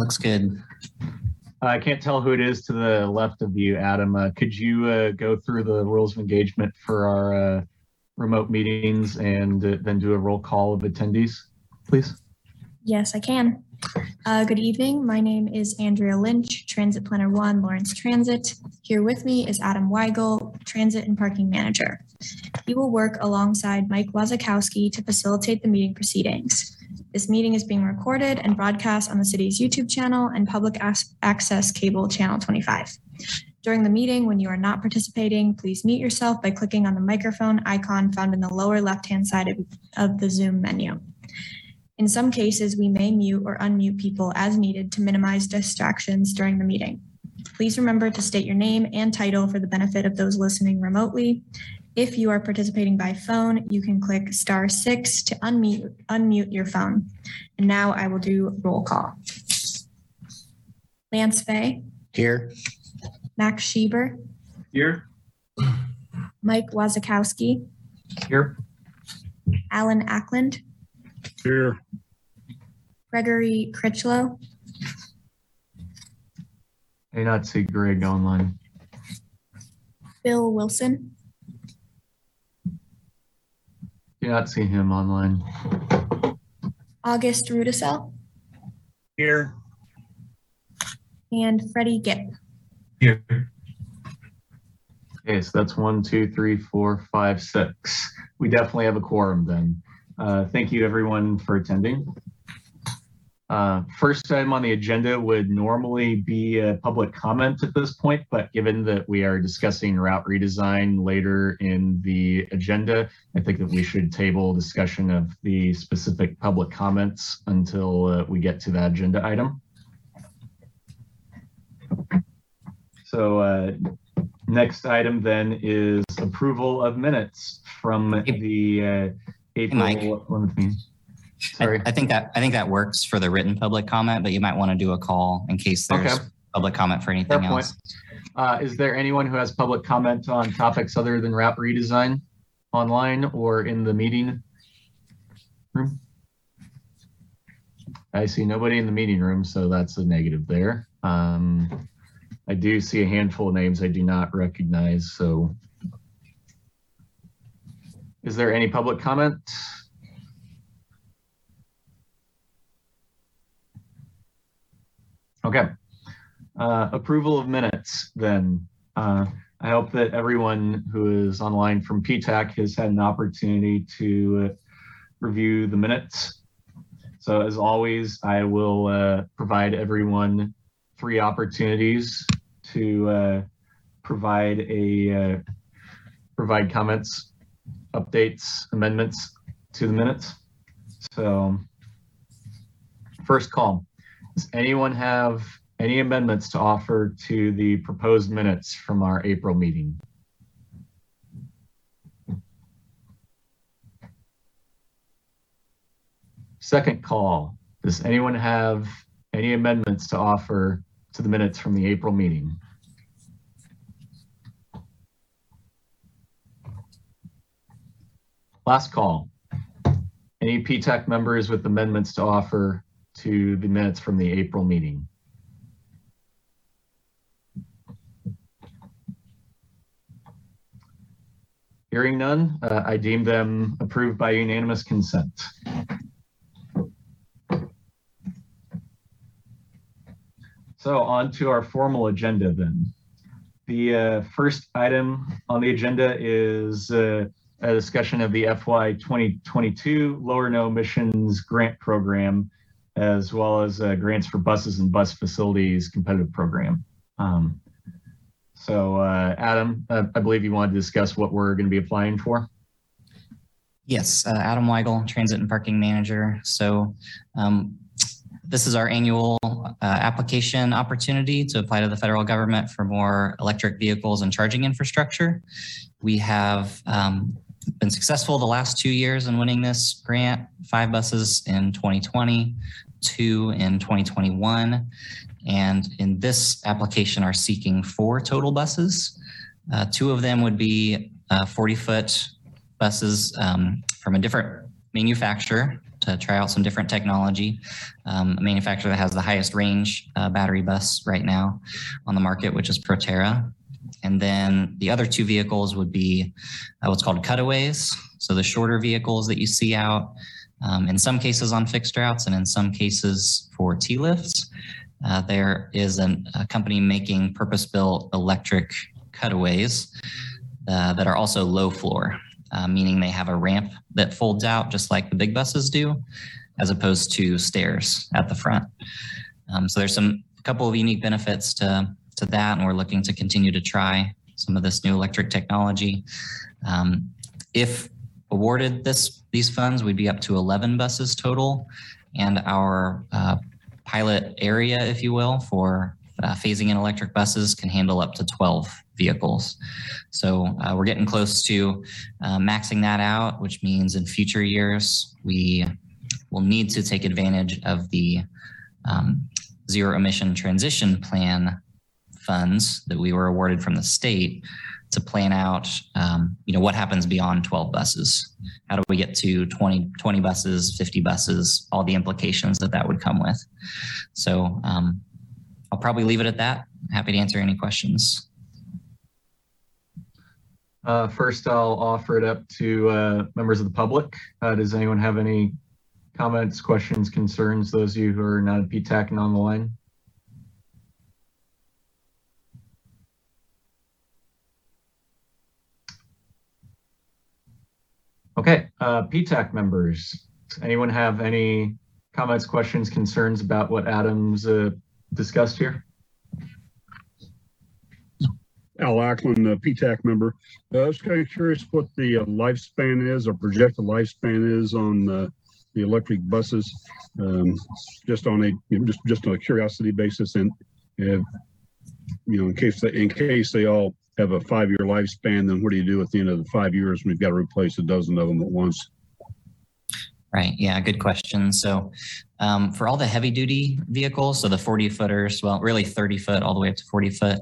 looks good. I can't tell who it is to the left of you, Adam. Uh, could you uh, go through the rules of engagement for our uh, remote meetings and uh, then do a roll call of attendees, please? Yes, I can. Uh, good evening. My name is Andrea Lynch, Transit Planner One, Lawrence Transit. Here with me is Adam Weigel, Transit and Parking Manager. He will work alongside Mike Wazakowski to facilitate the meeting proceedings. This meeting is being recorded and broadcast on the city's YouTube channel and public ac- access cable channel 25. During the meeting, when you are not participating, please mute yourself by clicking on the microphone icon found in the lower left-hand side of, of the Zoom menu. In some cases, we may mute or unmute people as needed to minimize distractions during the meeting. Please remember to state your name and title for the benefit of those listening remotely. If you are participating by phone, you can click star six to unmute, unmute your phone. And now I will do roll call. Lance Fay, Here. Max Schieber, Here. Mike Wazakowski, Here. Alan Ackland, Here. Gregory Critchlow, I do not see Greg online. Bill Wilson, Do not see him online. August Rudisell, Here. and Freddie Gipp. Here. Okay, so that's one, two, three, four, five, six. We definitely have a quorum then. Uh, thank you everyone for attending. Uh, first item on the agenda would normally be a public comment at this point, but given that we are discussing route redesign later in the agenda, I think that we should table discussion of the specific public comments until uh, we get to that agenda item. So uh, Next item then is approval of minutes from the uh. April. Plymouth meeting. I, I think that I think that works for the written public comment, but you might want to do a call in case there's Okay. public comment for anything point. else. Uh, Is there anyone who has public comment on topics other than route redesign online or in the meeting room? I see nobody in the meeting room, so that's a negative there. Um, I do see a handful of names I do not recognize, so. Is there any public comment? Okay. Uh, approval of minutes then. Uh, I hope that everyone who is online from PTAC has had an opportunity to uh, review the minutes. So as always, I will uh, provide everyone three opportunities to uh, provide a uh, provide comments, updates, amendments to the minutes. So first call. Does anyone have any amendments to offer to the proposed minutes from our April meeting? Second call. Does anyone have any amendments to offer to the minutes from the April meeting? Last call. Any PTAC members with amendments to offer to the minutes from the April meeting? Hearing none, uh, I deem them approved by unanimous consent. So on to our formal agenda then. The uh, first item on the agenda is uh, a discussion of the FY 2022 Low or No Emissions Grant Program, as well as uh, grants for buses and bus facilities competitive program. Um, So uh, Adam, I believe you wanted to discuss what we're going to be applying for. Yes, uh, Adam Weigel, Transit and Parking Manager. So um, this is our annual uh, application opportunity to apply to the federal government for more electric vehicles and charging infrastructure. We have um, been successful the last two years in winning this grant, five buses in 2020, two in 2021. And in this application are seeking four total buses. Uh, two of them would be 40 foot buses um, from a different manufacturer. to try out some different technology. Um, a manufacturer that has the highest range uh, battery bus right now on the market, which is Proterra. And then the other two vehicles would be uh, what's called cutaways. So the shorter vehicles that you see out, um, in some cases on fixed routes and in some cases for T lifts. Uh, there is an, a company making purpose built electric cutaways uh, that are also low floor, uh, meaning they have a ramp that folds out just like the big buses do, as opposed to stairs at the front. Um, so there's some a couple of unique benefits to, to that, and we're looking to continue to try some of this new electric technology. Um, if awarded this these funds, we'd be up to 11 buses total, and our uh, pilot area, if you will, for uh, phasing in electric buses can handle up to 12 vehicles. So uh, we're getting close to uh, maxing that out, which means in future years, we will need to take advantage of the um, zero emission transition plan funds that we were awarded from the state to plan out, um, you know, what happens beyond 12 buses? How do we get to 20, 20 buses, 50 buses, all the implications that that would come with? So um, I'll probably leave it at that. Happy to answer any questions. Uh, first, I'll offer it up to uh, members of the public. Uh, does anyone have any comments, questions, concerns? Those of you who are not at PTAC and on the line? Okay, uh, PTAC members, anyone have any comments, questions, concerns about what Adam's uh, discussed here? Al Ackland, uh, PTAC member. Uh, I was kind of curious what the uh, lifespan is or projected lifespan is on uh, the electric buses, um, just on a just just on a curiosity basis, and uh, you know, in case they, in case they all have a five-year lifespan, then what do you do at the end of the five years when you've got to replace a dozen of them at once? Right. Yeah. Good question. So, um, for all the heavy duty vehicles, so the 40 footers, well, really 30 foot all the way up to 40 foot,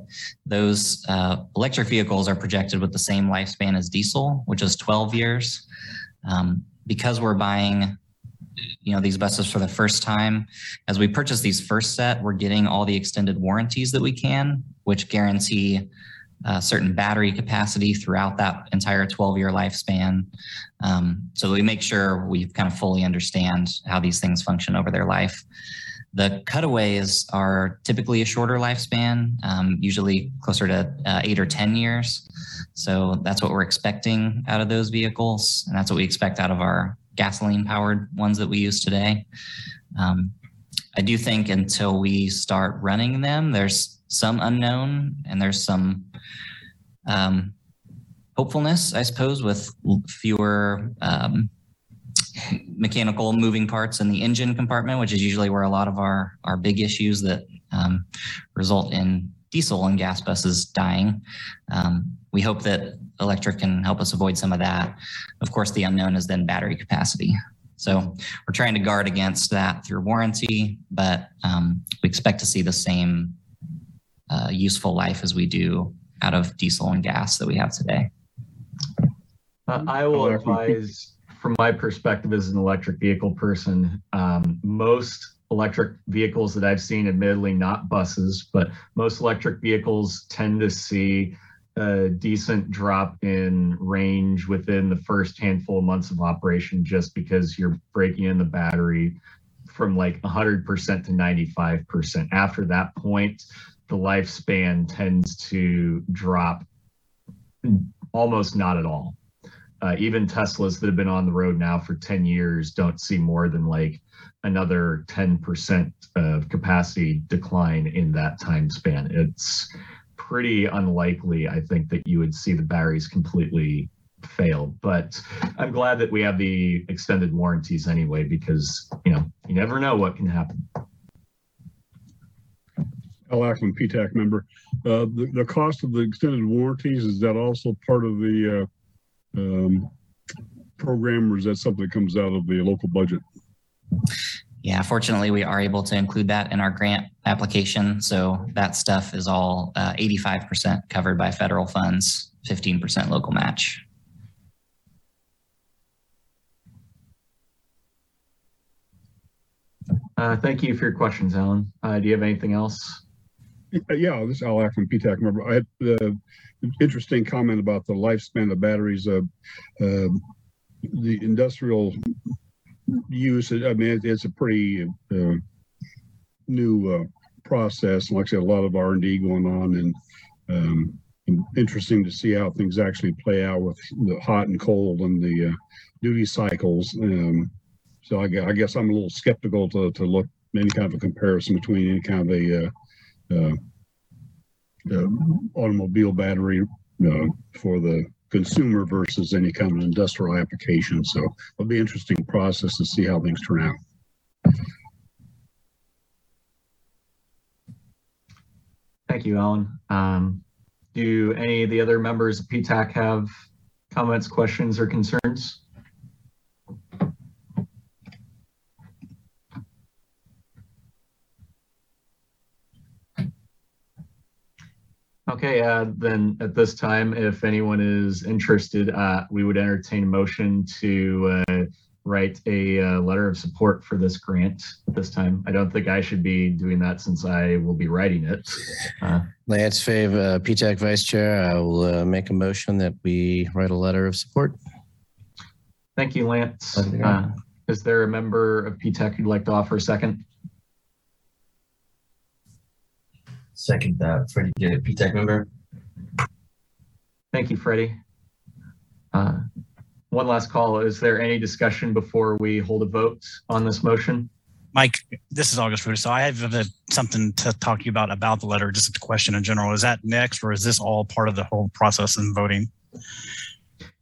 those uh, electric vehicles are projected with the same lifespan as diesel, which is 12 years. Um, because we're buying, you know, these buses for the first time, as we purchase these first set, we're getting all the extended warranties that we can, which guarantee uh, certain battery capacity throughout that entire 12 year lifespan. Um, so we make sure we kind of fully understand how these things function over their life. The cutaways are typically a shorter lifespan, um, usually closer to uh, eight or 10 years. So that's what we're expecting out of those vehicles. And that's what we expect out of our gasoline powered ones that we use today. Um, I do think until we start running them, there's some unknown and there's some um, hopefulness, I suppose, with fewer um, mechanical moving parts in the engine compartment, which is usually where a lot of our, our big issues that um, result in diesel and gas buses dying. Um, we hope that electric can help us avoid some of that. Of course, the unknown is then battery capacity. So we're trying to guard against that through warranty, but um, we expect to see the same uh, useful life as we do out of diesel and gas that we have today. Uh, I will advise, from my perspective as an electric vehicle person, um, most electric vehicles that I've seen, admittedly not buses, but most electric vehicles tend to see a decent drop in range within the first handful of months of operation just because you're breaking in the battery from like 100% to 95%. After that point, the lifespan tends to drop almost not at all. Uh, even Teslas that have been on the road now for 10 years don't see more than like another 10% of capacity decline in that time span. It's pretty unlikely, I think, that you would see the batteries completely fail. But I'm glad that we have the extended warranties anyway, because, you know, you never know what can happen. Al Ackland, PTAC member. Uh, the, the cost of the extended warranties, is that also part of the uh, um, program or is that something that comes out of the local budget? Yeah, fortunately, we are able to include that in our grant application. So that stuff is all uh, 85% covered by federal funds, 15% local match. Uh, thank you for your questions, Alan. Uh, do you have anything else? Yeah, this is Al Ackland, PTAC member. I had an interesting comment about the lifespan of batteries. Uh, uh, the industrial use, I mean, it's a pretty uh, new uh, process. Like I said, a lot of R and D going on and um, interesting to see how things actually play out with the hot and cold and the uh, duty cycles. Um, so I, I guess I'm a little skeptical to, to look any kind of a comparison between any kind of a uh, automobile battery uh, for the consumer versus any kind of industrial application. So it'll be an interesting process to see how things turn out. Thank you, Alan. Um, do any of the other members of PTAC have comments, questions, or concerns? Okay, uh, then at this time, if anyone is interested, uh, we would entertain a motion to uh, write a uh, letter of support for this grant at this time. I don't think I should be doing that since I will be writing it. Uh, Lance Fave, uh, PTAC Vice Chair, I will uh, make a motion that we write a letter of support. Thank you, Lance. Uh, Is there a member of PTAC who'd like to offer a second? Second that, Freddie Get, PTAC member. Thank you, Freddie. Uh, One last call. Is there any discussion before we hold a vote on this motion? Mike, this is August Rudy. So I have uh, something to talk to you about about the letter, just a question in general. Is that next, or is this all part of the whole process in voting?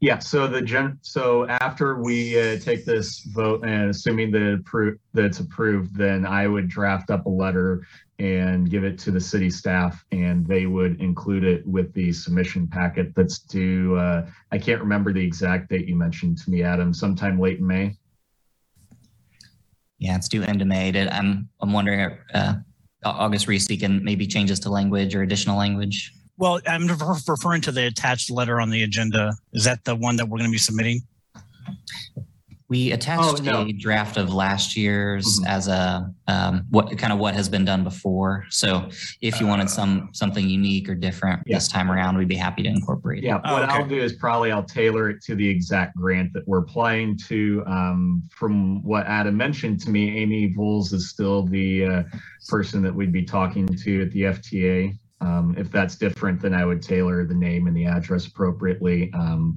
Yeah, so the gen, so after we uh, take this vote and assuming that appro- that it's approved, then I would draft up a letter and give it to the city staff and they would include it with the submission packet that's due, uh, I can't remember the exact date you mentioned to me, Adam, sometime late in May. Yeah, it's due end of May. Did- I'm, I'm wondering, uh, August Reese can maybe changes to language or additional language. Well, I'm referring to the attached letter on the agenda. Is that the one that we're going to be submitting? We attached no. a draft of last year's Mhm. as a um, what kind of what has been done before. So if you wanted some something unique or different Yeah. this time around, we'd be happy to incorporate it. Yeah, Oh, what okay. I'll do is probably I'll tailor it to the exact grant that we're applying to. Um, from what Adam mentioned to me, Amy Voles is still the uh, person that we'd be talking to at the FTA. Um, if that's different, then I would tailor the name and the address appropriately. Um,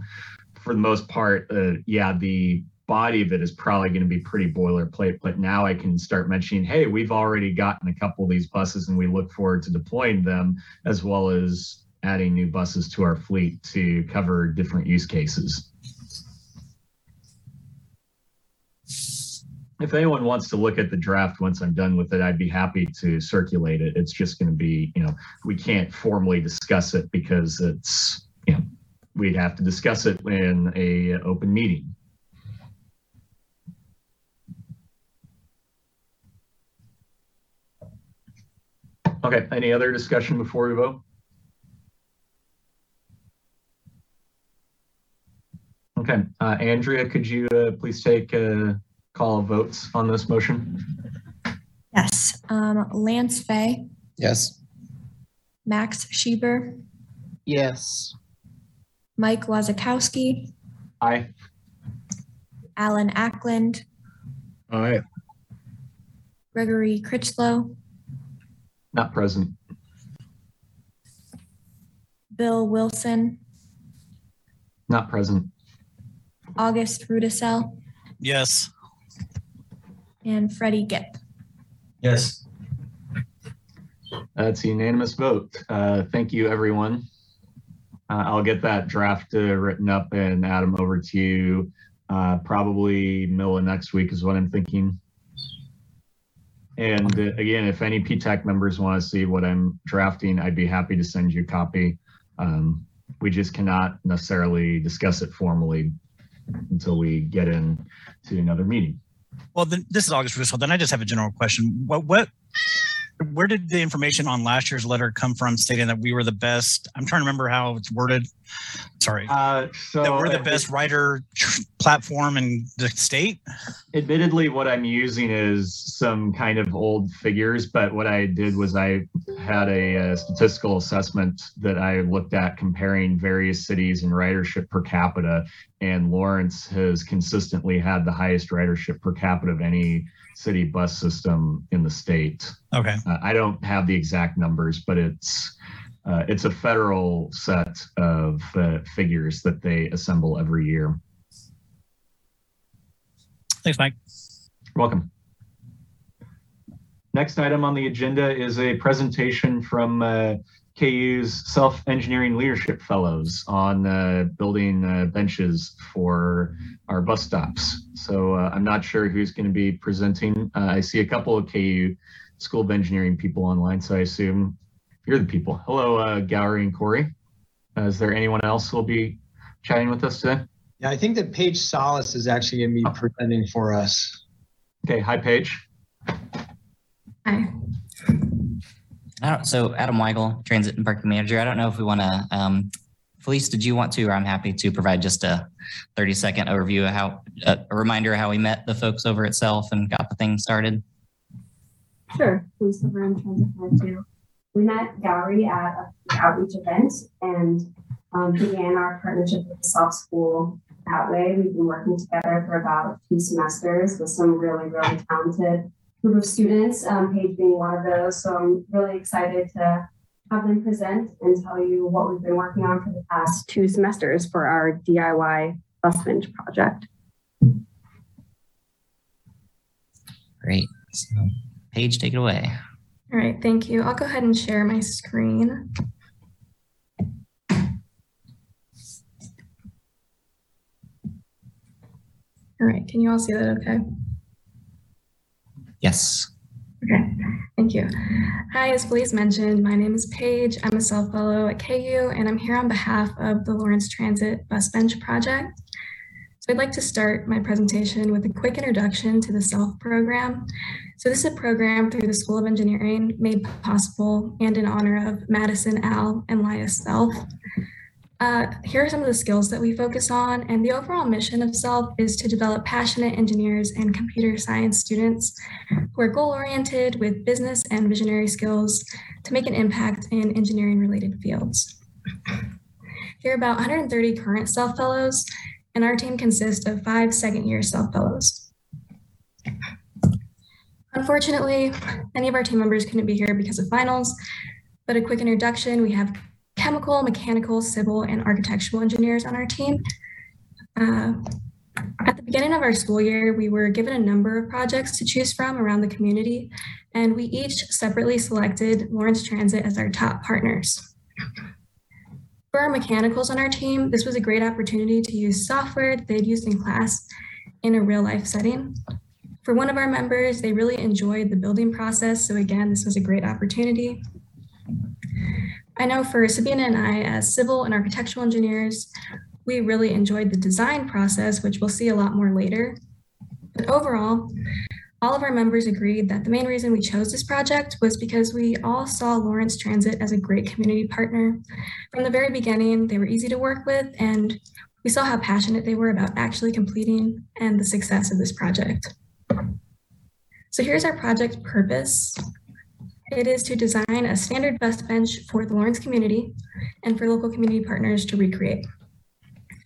for the most part, uh, yeah, the body of it is probably going to be pretty boilerplate, but now I can start mentioning, hey, we've already gotten a couple of these buses and we look forward to deploying them as well as adding new buses to our fleet to cover different use cases. If anyone wants to look at the draft once I'm done with it, I'd be happy to circulate it. It's just going to be, you know, we can't formally discuss it because it's, you know, we'd have to discuss it in a open meeting. Okay, any other discussion before we vote? Okay, uh, Andrea, could you uh, please take uh, call of votes on this motion? Yes. Um, Lance Fay, Yes. Max Schieber, Yes. Mike Wazakowski, Aye. Alan Ackland, Aye. Gregory Critchlow, Not present. Bill Wilson, Not present. August Rudisell, Yes. and Freddie Gipp. Yes. That's a unanimous vote. Uh, thank you, everyone. Uh, I'll get that draft uh, written up and add them over to you uh, probably middle of next week is what I'm thinking. And uh, again, if any PTAC members want to see what I'm drafting, I'd be happy to send you a copy. Um, we just cannot necessarily discuss it formally until we get in to another meeting. Well, then, this is August Russell. Then I just have a general question. What what where did the information on last year's letter come from stating that we were the best? I'm trying to remember how it's worded. Sorry. Uh, so that we're the best writer platform in the state. admittedly what i'm using is some kind of old figures but what i did was i had a, uh statistical assessment that i looked at comparing various cities and ridership per capita and lawrence has consistently had the highest ridership per capita of any city bus system in the state Okay. uh, i don't have the exact numbers but it's uh, it's a federal set of uh, figures that they assemble every year Thanks, Mike. Welcome. Next item on the agenda is a presentation from KU's Self-Engineering Leadership Fellows on uh, building uh, benches for our bus stops. So uh, I'm not sure who's going to be presenting. Uh, I see a couple of KU School of Engineering people online, so I assume you're the people. Hello, uh, Gowrie and Corey. Uh, is there anyone else who will be chatting with us today? Yeah, I think that Paige Solis is actually going to be presenting for us. Okay, hi, Paige. Hi. I don't, so Adam Weigel, Transit and Parking Manager. I don't know if we want to, um, Felice, did you want to, or I'm happy to provide just a 30 second overview of how, a, a reminder of how we met the folks over at Self and got the thing started. Sure, Felice Lisa Brown, Transit Two. We met Gowrie at an outreach event and um, began our partnership with the Self School that way. We've been working together for about two semesters with some really, really talented group of students, um, Paige being one of those. So I'm really excited to have them present and tell you what we've been working on for the past two semesters for our DIY bus bench project. Great. So, Paige, take it away. All right, thank you. I'll go ahead and share my screen. All right, can you all see that okay? Yes. Okay, thank you. Hi, as Felice mentioned, my name is Paige. I'm a Self Fellow at KU, and I'm here on behalf of the Lawrence Transit Bus Bench Project. So I'd like to start my presentation with a quick introduction to the SELF program. So this is a program through the School of Engineering made possible and in honor of Madison, Al, and Lila Self. Uh, here are some of the skills that we focus on, and the overall mission of SELF is to develop passionate engineers and computer science students who are goal-oriented with business and visionary skills to make an impact in engineering-related fields. Here are about 130 current SELF fellows, and our team consists of five second-year SELF fellows. Unfortunately, many of our team members couldn't be here because of finals, but a quick introduction, we have chemical, mechanical, civil, and architectural engineers on our team. Uh, at the beginning of our school year, we were given a number of projects to choose from around the community, and we each separately selected Lawrence Transit as our top partners. For our mechanicals on our team, this was a great opportunity to use software they'd used in class in a real life setting. For one of our members, they really enjoyed the building process, so again, this was a great opportunity. I know for Sabina and I, as civil and architectural engineers, we really enjoyed the design process, which we'll see a lot more later. But overall, all of our members agreed that the main reason we chose this project was because we all saw Lawrence Transit as a great community partner. From the very beginning, they were easy to work with, and we saw how passionate they were about actually completing and the success of this project. So here's our project purpose. It is to design a standard bus bench for the Lawrence community and for local community partners to recreate.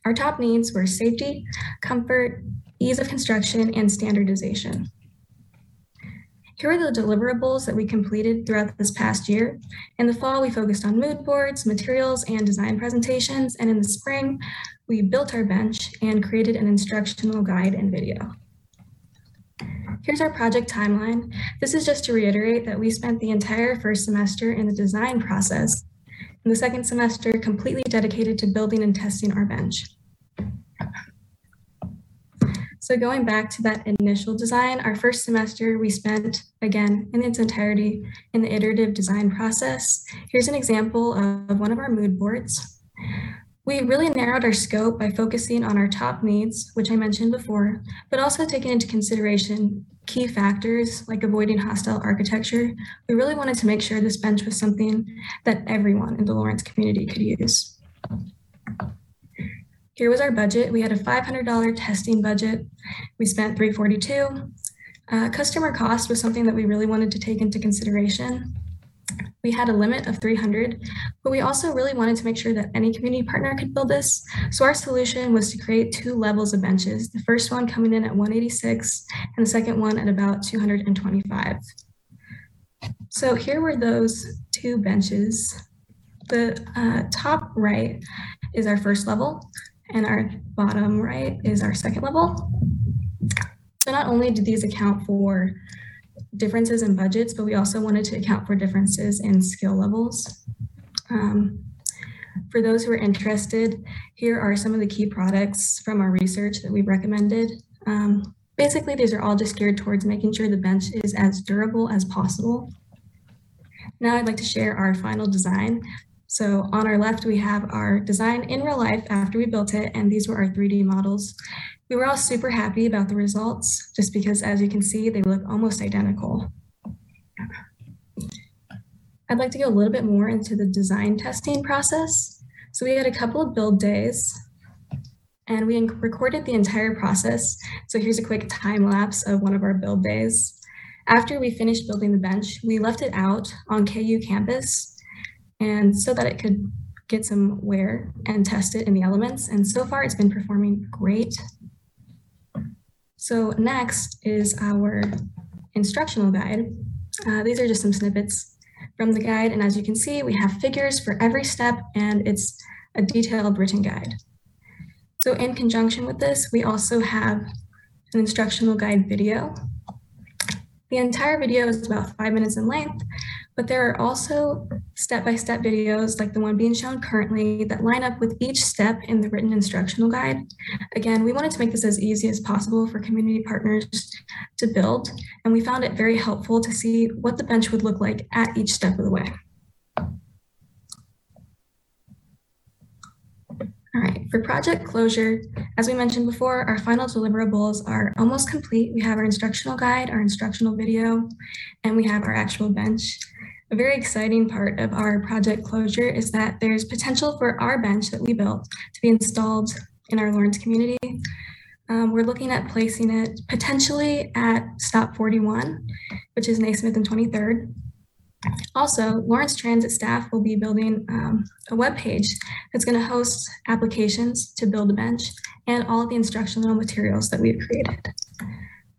Our top needs were safety, comfort, ease of construction, and standardization. Here are the deliverables that we completed throughout this past year. In the fall, we focused on mood boards, materials, and design presentations. And in the spring, we built our bench and created an instructional guide and video. Here's our project timeline. This is just to reiterate that we spent the entire first semester in the design process, and the second semester completely dedicated to building and testing our bench. So going back to that initial design, our first semester we spent, again, in its entirety in the iterative design process. Here's an example of one of our mood boards. We really narrowed our scope by focusing on our top needs, which I mentioned before, but also taking into consideration key factors like avoiding hostile architecture, we really wanted to make sure this bench was something that everyone in the Lawrence community could use. Here was our budget. We had a $500 testing budget. We spent 342. Uh, customer cost was something that we really wanted to take into consideration. We had a limit of 300, but we also really wanted to make sure that any community partner could build this. So our solution was to create two levels of benches, the first one coming in at 186 and the second one at about 225. So here were those two benches. The uh, top right is our first level and our bottom right is our second level. So not only did these account for differences in budgets, but we also wanted to account for differences in skill levels. Um, for those who are interested, here are some of the key products from our research that we've recommended. Um, basically, these are all just geared towards making sure the bench is as durable as possible. Now I'd like to share our final design. So on our left, we have our design in real life after we built it, and these were our 3D models. We were all super happy about the results just because as you can see, they look almost identical. I'd like to go a little bit more into the design testing process. So we had a couple of build days and we recorded the entire process. So here's a quick time lapse of one of our build days. After we finished building the bench, we left it out on KU campus and so that it could get some wear and test it in the elements. And so far it's been performing great. So next is our instructional guide. Uh, these are just some snippets from the guide. And as you can see, we have figures for every step and it's a detailed written guide. So in conjunction with this, we also have an instructional guide video. The entire video is about five minutes in length, but there are also step-by-step videos like the one being shown currently that line up with each step in the written instructional guide. Again, we wanted to make this as easy as possible for community partners to build, and we found it very helpful to see what the bench would look like at each step of the way. All right, for project closure, as we mentioned before, our final deliverables are almost complete. We have our instructional guide, our instructional video, and we have our actual bench. A very exciting part of our project closure is that there's potential for our bench that we built to be installed in our Lawrence community. Um, we're looking at placing it potentially at stop 41, which is Naismith and 23rd. Also, Lawrence Transit staff will be building um, a web page that's going to host applications to build a bench and all of the instructional materials that we've created.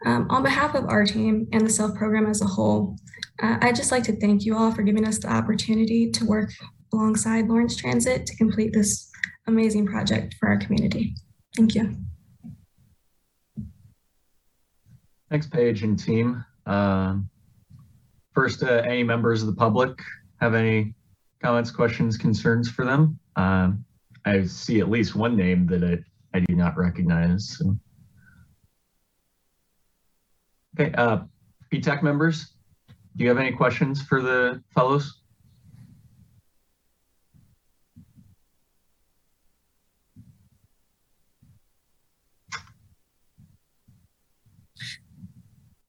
Um, on behalf of our team and the SELF program as a whole, uh, I'd just like to thank you all for giving us the opportunity to work alongside Lawrence Transit to complete this amazing project for our community. Thank you. Thanks, Paige and team. Um, first, uh, any members of the public have any comments, questions, concerns for them? Um, I see at least one name that I, I do not recognize. So. Okay, uh, PTAC members, do you have any questions for the fellows?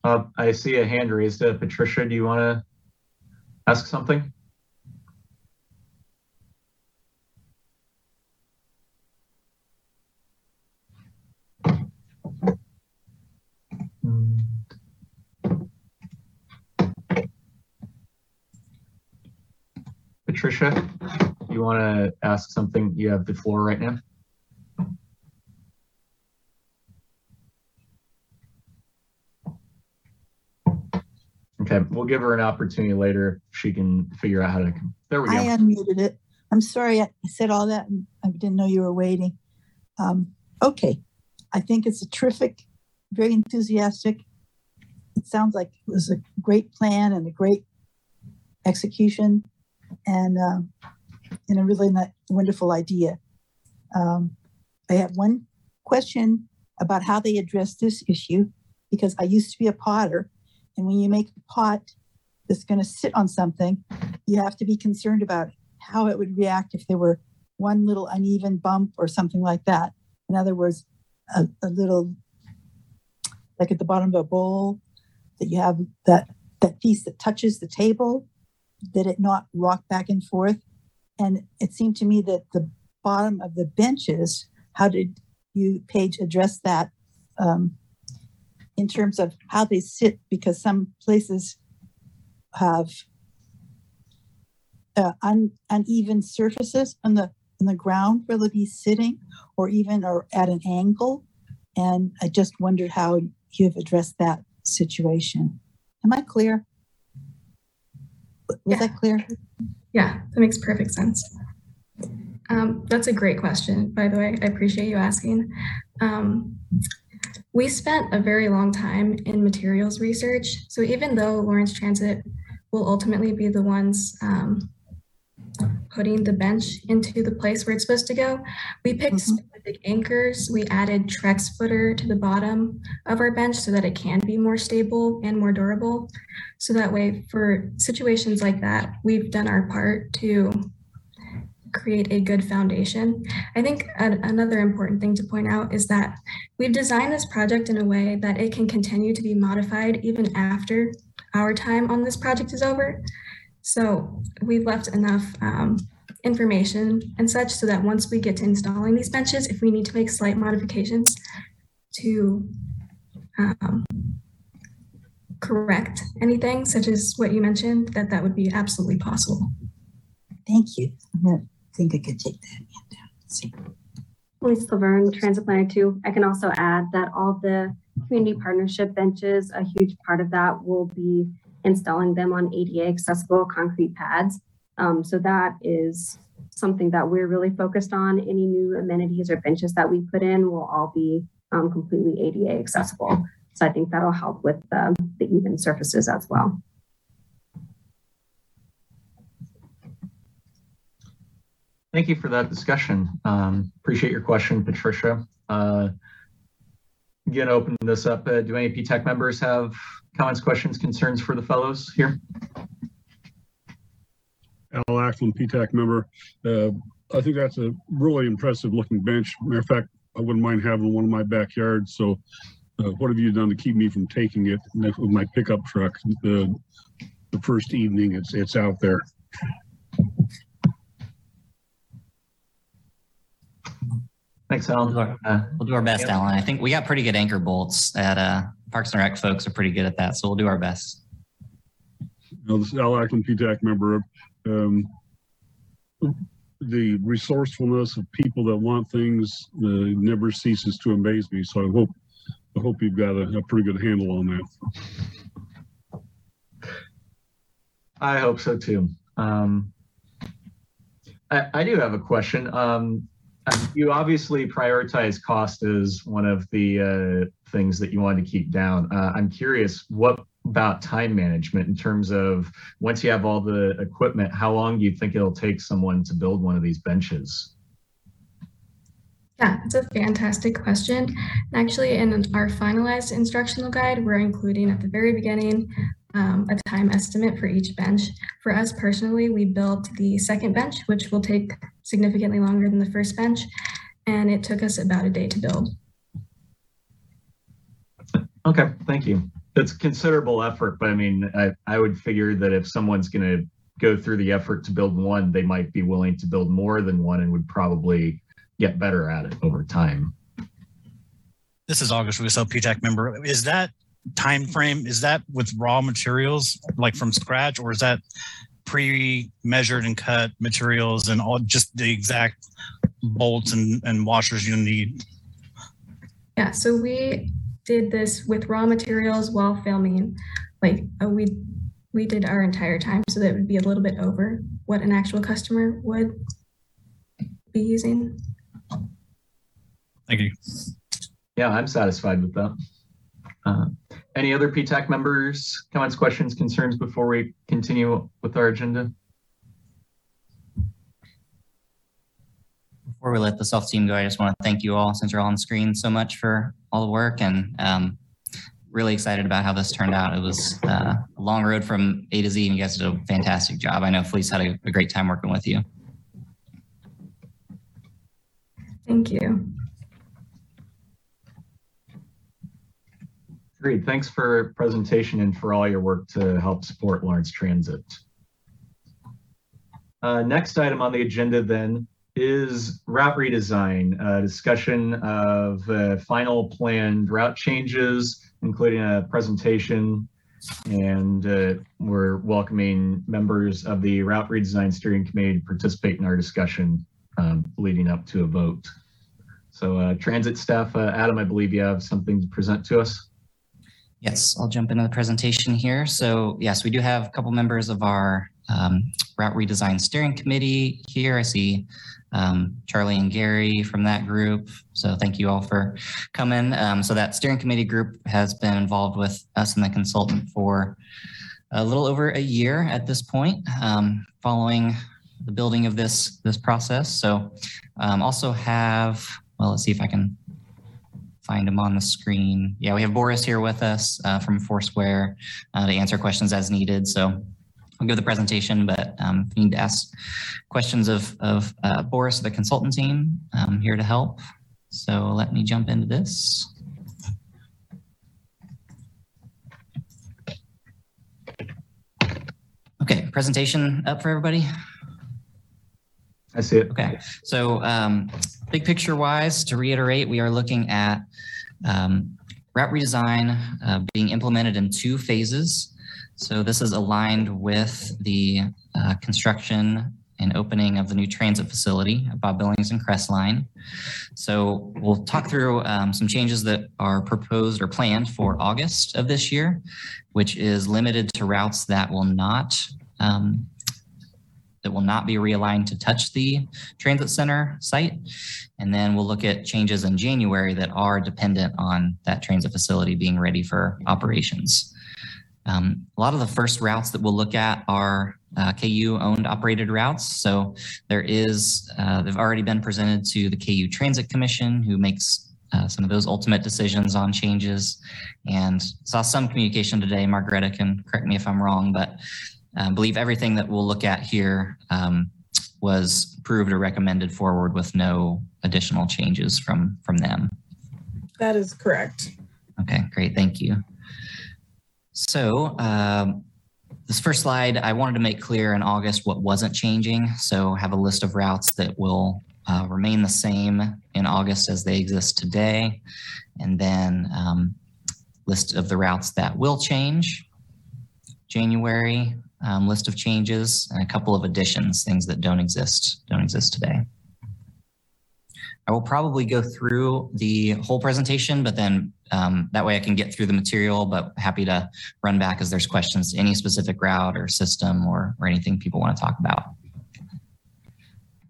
Uh, I see a hand raised. Uh, Patricia, do you want to ask something? Patricia, you want to ask something? You have the floor right now. Okay, we'll give her an opportunity later if she can figure out how to. There we go. I unmuted it. I'm sorry I said all that I didn't know you were waiting. Um, okay, I think it's a terrific, very enthusiastic. It sounds like it was a great plan and a great execution and uh, and a really wonderful idea. Um, I have one question about how they address this issue because I used to be a potter, and when you make a pot that's going to sit on something, you have to be concerned about how it would react if there were one little uneven bump or something like that. In other words, a, a little like at the bottom of a bowl, that you have that that piece that touches the table, that it not rock back and forth. And it seemed to me that the bottom of the benches, how did you, Paige, address that um, in terms of how they sit? Because some places have uh, un, uneven surfaces on the on the ground where they'll be sitting, or even or at an angle. And I just wondered how you've addressed that situation. Am I clear? Was Yeah. that clear? Yeah, that makes perfect sense. Um, that's a great question, by the way. I appreciate you asking. Um, we spent a very long time in materials research. So even though Lawrence Transit will ultimately be the ones um, putting the bench into the place where it's supposed to go, we picked Mhm. specific anchors. We added Trex footer to the bottom of our bench so that it can be more stable and more durable. So that way, for situations like that, we've done our part to create a good foundation. I think an- another important thing to point out is that we've designed this project in a way that it can continue to be modified even after our time on this project is over. So we've left enough um, information and such so that once we get to installing these benches, if we need to make slight modifications to um, correct anything, such as what you mentioned, that that would be absolutely possible. Thank you. I'm think I could take that handout. Let's see. Elise Laverne, Transit Planner 2. I can also add that all the community partnership benches, a huge part of that will be installing them on ADA accessible concrete pads. Um, so that is something that we're really focused on. Any new amenities or benches that we put in will all be um, completely ADA accessible. So I think that'll help with the even surfaces as well. Thank you for that discussion. Um, appreciate your question, Patricia. Uh, Again, open this up. Uh, do any PTAC members have comments, questions, concerns for the fellows here? Al Ackland, PTAC member. Uh, I think that's a really impressive looking bench. Matter of fact, I wouldn't mind having one in my backyard. So uh, what have you done to keep me from taking it with my pickup truck? The, the first evening it's, it's out there. Thanks, We'll do our, Uh, we'll do our best, Alan. I think we got pretty good anchor bolts at uh, Parks and Rec folks are pretty good at that. So we'll do our best. You know, this is Al Ackland, PTAC member. Um, the resourcefulness of people that want things uh, never ceases to amaze me. So I hope I hope you've got a, a pretty good handle on that. I hope so too. Um, I, I do have a question. Um, you obviously prioritize cost as one of the uh, things that you want to keep down. Uh, I'm curious, what about time management in terms of once you have all the equipment, how long do you think it'll take someone to build one of these benches? Yeah, it's a fantastic question. Actually, in our finalized instructional guide, we're including at the very beginning um, a time estimate for each bench. For us personally, we built the second bench, which will take significantly longer than the first bench, and it took us about a day to build. Okay, thank you. That's considerable effort, but I mean, I, I would figure that if someone's going to go through the effort to build one, they might be willing to build more than one and would probably get better at it over time. This is August Russo, PTAC member. Is that time frame? Is that with raw materials, like from scratch, or is that pre-measured and cut materials and all just the exact bolts and, and washers you need? Yeah, so we did this with raw materials while filming. Like uh, we we did our entire time, so that it would be a little bit over what an actual customer would be using. Thank you. Yeah, I'm satisfied with that. Uh, any other PTAC members, comments, questions, concerns before we continue with our agenda? Before we let the self team go, I just want to thank you all since you're all on the screen so much for all the work and um, really excited about how this turned out. It was uh, a long road from A to Z, and you guys did a fantastic job. I know Felice had a, a great time working with you. Thank you. Great. Thanks for presentation and for all your work to help support Lawrence Transit. Uh, next item on the agenda then is route redesign, a discussion of uh, final planned route changes, including a presentation. And uh, we're welcoming members of the route redesign steering committee to participate in our discussion um, leading up to a vote. So uh, transit staff, uh, Adam, I believe you have something to present to us. Yes, I'll jump into the presentation here. So yes, we do have a couple members of our um, route redesign steering committee here. I see um, Charlie and Gary from that group. So thank you all for coming. Um, so that steering committee group has been involved with us and the consultant for a little over a year at this point, um, following the building of this this process. So um, also have, well, let's see if I can find him on the screen. Yeah, we have Boris here with us uh, from Foursquare uh, to answer questions as needed. So I'll give the presentation, but um, if you need to ask questions of, of uh, Boris, the consultant team, I'm here to help. So let me jump into this. Okay, presentation up for everybody. I see it. Okay, so um, big picture wise, to reiterate, we are looking at um, route redesign uh, being implemented in two phases. So this is aligned with the uh, construction and opening of the new transit facility at Bob Billings and Crestline. So we'll talk through um, some changes that are proposed or planned for August of this year, which is limited to routes that will not um, that will not be realigned to touch the transit center site. And then we'll look at changes in January that are dependent on that transit facility being ready for operations. Um, a lot of the first routes that we'll look at are uh, KU owned operated routes. So there is, uh, they've already been presented to the KU Transit Commission who makes uh, some of those ultimate decisions on changes and saw some communication today. Margareta can correct me if I'm wrong, but I believe everything that we'll look at here um, was approved or recommended forward with no additional changes from, from them. That is correct. Okay, great. Thank you. So um, this first slide, I wanted to make clear in August what wasn't changing. So have a list of routes that will uh, remain the same in August as they exist today. And then um, list of the routes that will change. January, um, list of changes, and a couple of additions, things that don't exist, don't exist today. I will probably go through the whole presentation, but then um, that way I can get through the material, but happy to run back as there's questions to any specific route or system or, or anything people want to talk about.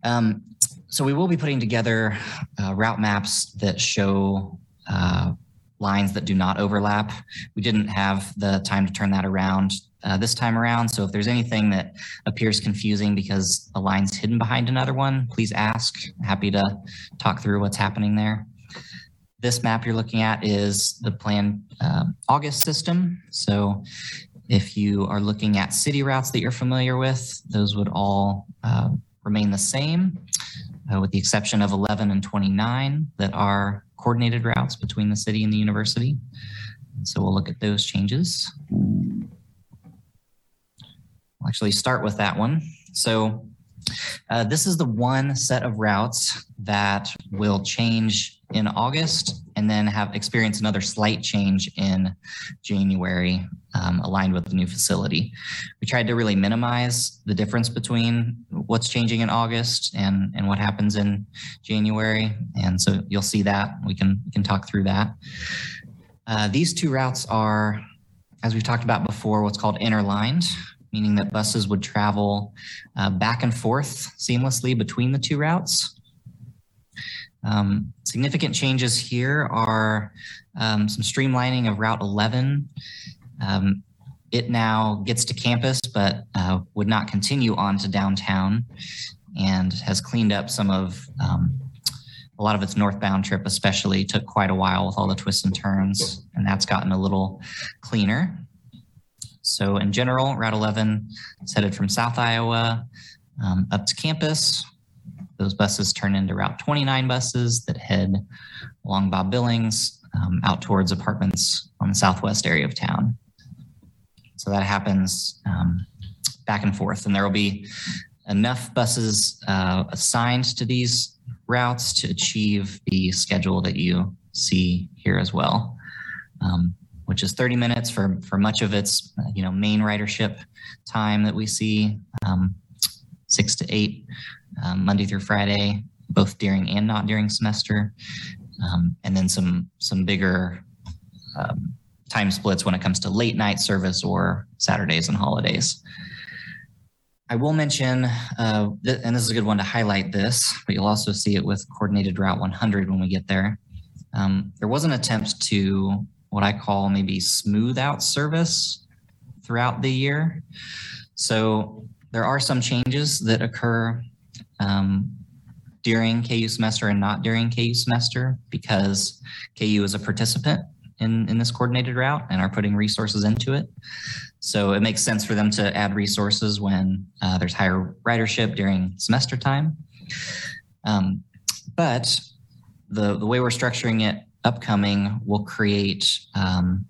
Um, so we will be putting together uh, route maps that show uh, lines that do not overlap. We didn't have the time to turn that around uh, this time around. So if there's anything that appears confusing because a line's hidden behind another one, please ask. Happy to talk through what's happening there. This map you're looking at is the planned uh, August system. So if you are looking at city routes that you're familiar with, those would all uh, remain the same, uh, with the exception of 11 and 29 that are coordinated routes between the city and the university. So we'll look at those changes. I'll actually start with that one. So uh, this is the one set of routes that will change in August and then have experienced another slight change in January um, aligned with the new facility. We tried to really minimize the difference between what's changing in August and, and what happens in January. And so you'll see that. We can, we can talk through that. Uh, these two routes are, as we've talked about before, what's called interlined, meaning that buses would travel uh, back and forth seamlessly between the two routes. Um, significant changes here are um, some streamlining of Route 11. Um, it now gets to campus, but uh, would not continue on to downtown and has cleaned up some of um, a lot of its northbound trip, especially, took quite a while with all the twists and turns, and that's gotten a little cleaner. So, in general, Route 11 is headed from South Iowa um, up to campus, those buses turn into Route 29 buses that head along Bob Billings um, out towards apartments on the southwest area of town. So that happens um, back and forth, and there will be enough buses uh, assigned to these routes to achieve the schedule that you see here as well, um, which is 30 minutes for, for much of its you know main ridership time that we see, um, six to eight, um, Monday through Friday, both during and not during semester, um, and then some some bigger um, time splits when it comes to late night service or Saturdays and holidays. I will mention, uh, th- and this is a good one to highlight this, but you'll also see it with coordinated Route 100 when we get there. Um, there was an attempt to what I call maybe smooth out service throughout the year. So there are some changes that occur um, during KU semester and not during KU semester because KU is a participant in, in this coordinated route and are putting resources into it. So it makes sense for them to add resources when uh, there's higher ridership during semester time. Um, but the, the way we're structuring it upcoming will create um,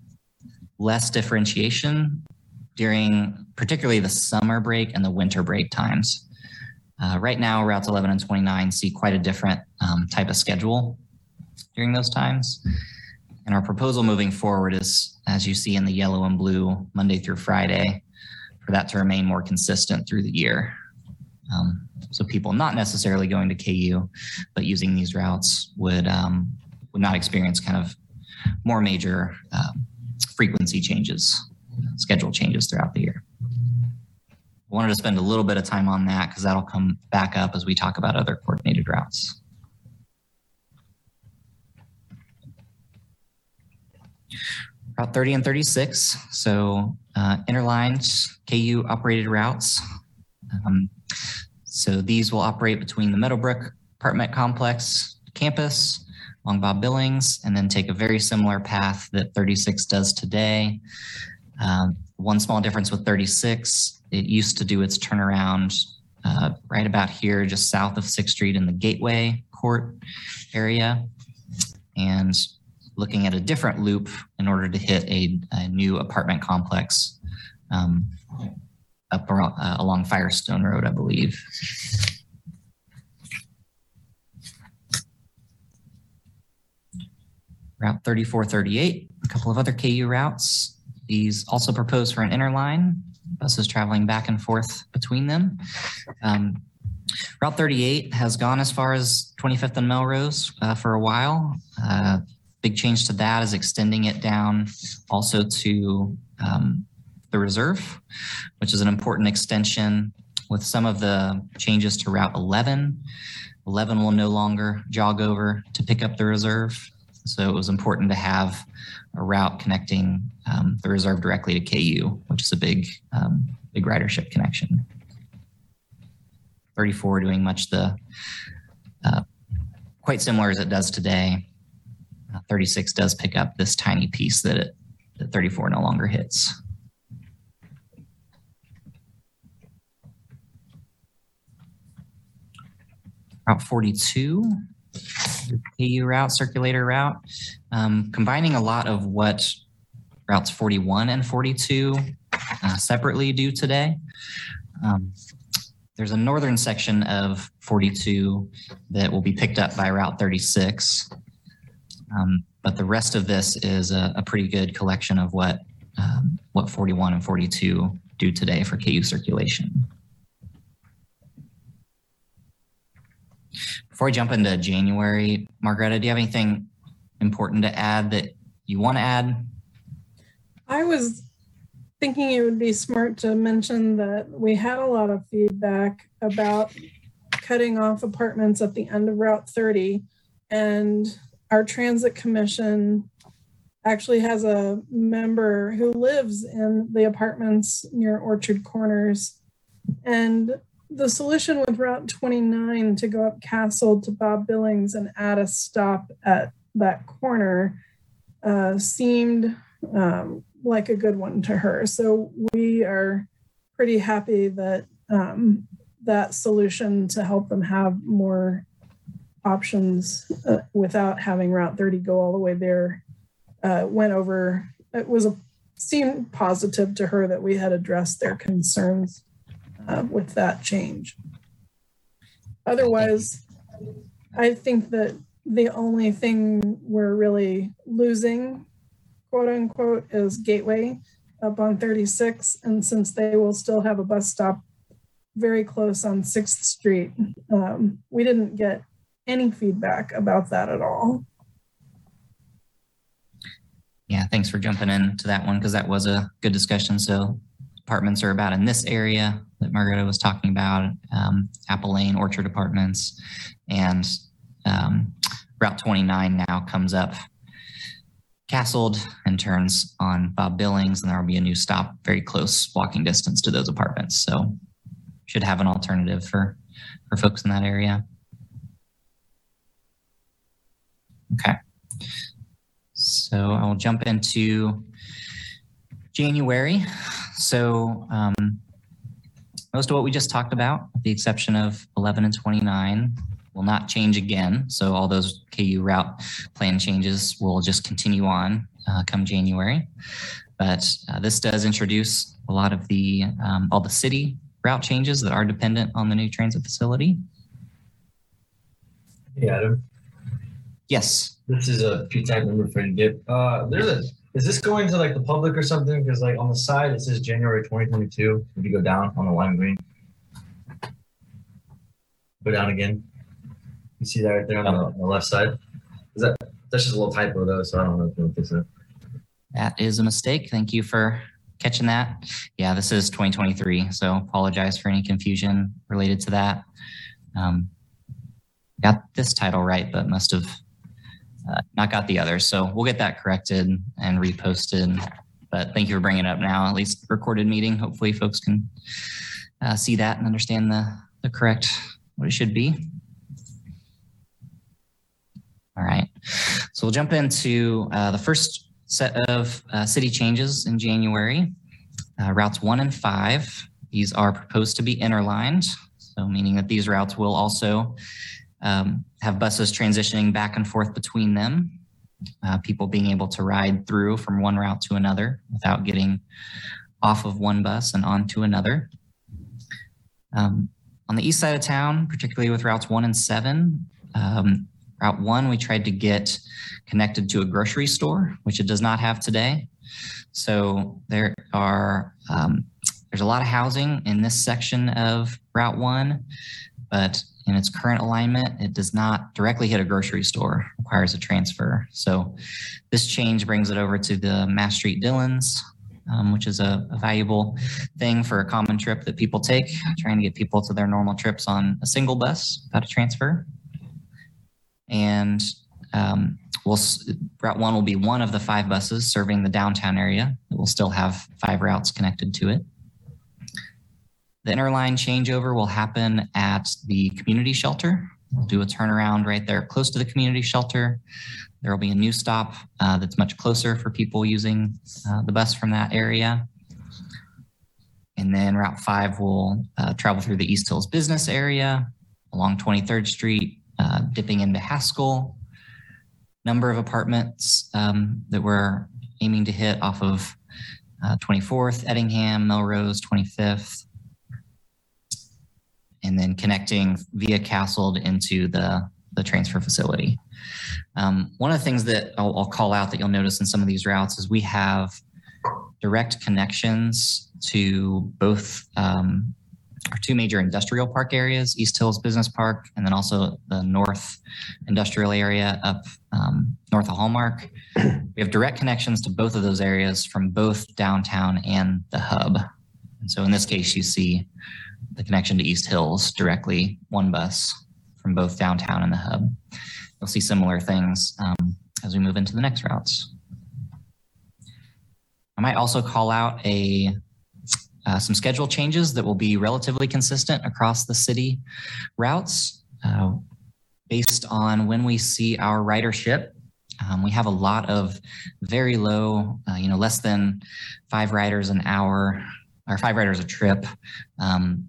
less differentiation during particularly the summer break and the winter break times. Uh, right now, routes 11 and 29 see quite a different um, type of schedule during those times. And our proposal moving forward is, as you see in the yellow and blue, Monday through Friday, for that to remain more consistent through the year. Um, so people not necessarily going to KU, but using these routes would um, would not experience kind of more major um, frequency changes, schedule changes throughout the year. I wanted to spend a little bit of time on that because that'll come back up as we talk about other coordinated routes. Route 30 and 36, so uh, interlined KU operated routes. Um, so these will operate between the Meadowbrook apartment complex campus along Bob Billings and then take a very similar path that 36 does today. Um, one small difference with 36, it used to do its turnaround uh, right about here, just south of 6th Street in the Gateway Court area. And looking at a different loop in order to hit a, a new apartment complex um, up around, uh, along Firestone Road, I believe. Route 3438, a couple of other KU routes. These also proposed for an interline, buses traveling back and forth between them. Um, Route 38 has gone as far as 25th and Melrose uh, for a while. Uh, big change to that is extending it down also to um, the reserve, which is an important extension with some of the changes to Route 11. 11 will no longer jog over to pick up the reserve. So it was important to have a route connecting um, the reserve directly to KU, which is a big, um, big ridership connection. 34 doing much the uh, quite similar as it does today. Uh, 36 does pick up this tiny piece that, it, that 34 no longer hits. Route 42 KU route, circulator route, um, combining a lot of what routes 41 and 42 uh, separately do today. Um, there's a northern section of 42 that will be picked up by Route 36. Um, but the rest of this is a, a pretty good collection of what um, what 41 and 42 do today for KU circulation. Before I jump into January, Margareta, do you have anything important to add that you want to add? I was thinking it would be smart to mention that we had a lot of feedback about cutting off apartments at the end of Route 30. And our transit commission actually has a member who lives in the apartments near Orchard Corners. And the solution with Route 29 to go up Kasold to Bob Billings and add a stop at that corner uh, seemed um, like a good one to her. So we are pretty happy that um, that solution to help them have more options uh, without having Route 30 go all the way there uh, went over. It was a seemed positive to her that we had addressed their concerns uh, with that change. Otherwise, I think that the only thing we're really losing, quote unquote, is Gateway up on 36. And since they will still have a bus stop very close on 6th Street, um, we didn't get any feedback about that at all. Yeah, thanks for jumping into that one because that was a good discussion. So apartments are about in this area that Margareta was talking about, um, Apple Lane, Orchard Apartments, and um, Route 29 now comes up Kasold and turns on Bob Billings, and there will be a new stop very close walking distance to those apartments. So should have an alternative for for folks in that area. Okay. So I will jump into January. So um, most of what we just talked about, with the exception of 11 and 29, will not change again. So all those KU route plan changes will just continue on uh, come January. But uh, this does introduce a lot of the um, all the city route changes that are dependent on the new transit facility. Hey, Adam. Yes. This is a P-type number for dip. Uh, there's a. Is this going to like the public or something? Because like on the side it says January 2022. If you go down on the lime green, go down again. You see that right there on the, on the left side? Is that that's just a little typo though, so I don't know if you'll fix it. That is a mistake. Thank you for catching that. Yeah, this is 2023, so apologize for any confusion related to that. Um, got this title right, but must have uh, not got the other. So we'll get that corrected and reposted. But thank you for bringing it up now, at least recorded meeting. Hopefully folks can uh, see that and understand the, the correct, what it should be. All right. So we'll jump into uh, the first set of uh, city changes in January. Uh, routes one and five, these are proposed to be interlined. So meaning that these routes will also um, have buses transitioning back and forth between them. Uh, people being able to ride through from one route to another without getting off of one bus and onto another. Um, on the east side of town, particularly with routes one and seven, um, Route one, we tried to get connected to a grocery store, which it does not have today. So there are um, there's a lot of housing in this section of Route one, but in its current alignment, it does not directly hit a grocery store, requires a transfer. So this change brings it over to the Mass Street Dillons, um, which is a, a, valuable thing for a common trip that people take, trying to get people to their normal trips on a single bus without a transfer and um, we'll route one will be one of the five buses serving the downtown area. It will still have five routes connected to it. The interline changeover will happen at the community shelter. We'll do a turnaround right there close to the community shelter. There will be a new stop uh, that's much closer for people using uh, the bus from that area. And then Route 5 will uh, travel through the East Hills business area along 23rd Street uh, dipping into Haskell, number of apartments um, that we're aiming to hit off of uh, 24th, Ettingham, Melrose, 25th, and then connecting via Kasold into the, the transfer facility. Um, one of the things that I'll, I'll call out that you'll notice in some of these routes is we have direct connections to both um, our two major industrial park areas, East Hills Business Park, and then also the North Industrial Area up um, north of Hallmark. We have direct connections to both of those areas from both downtown and the hub. And so in this case, you see the connection to East Hills directly, one bus from both downtown and the hub. You'll see similar things um, as we move into the next routes. I might also call out a uh, some schedule changes that will be relatively consistent across the city routes uh, based on when we see our ridership. Um, we have a lot of very low, uh, you know, less than five riders an hour or five riders a trip um,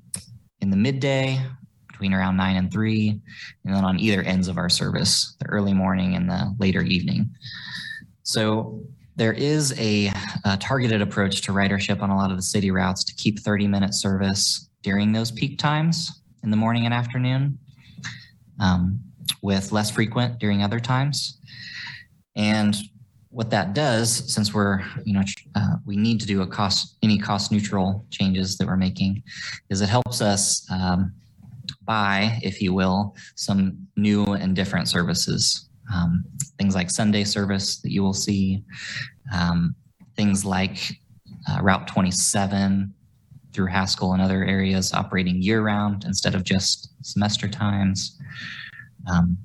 in the midday between around nine and three, and then on either ends of our service, the early morning and the later evening. So there is a, a targeted approach to ridership on a lot of the city routes to keep 30 minute service during those peak times in the morning and afternoon, um, with less frequent during other times. And what that does, since we're, you know, uh, we need to do a cost, any cost neutral changes that we're making, is it helps us um, buy, if you will, some new and different services. Um, things like Sunday service that you will see, um, things like uh, Route 27 through Haskell and other areas operating year round instead of just semester times. Um,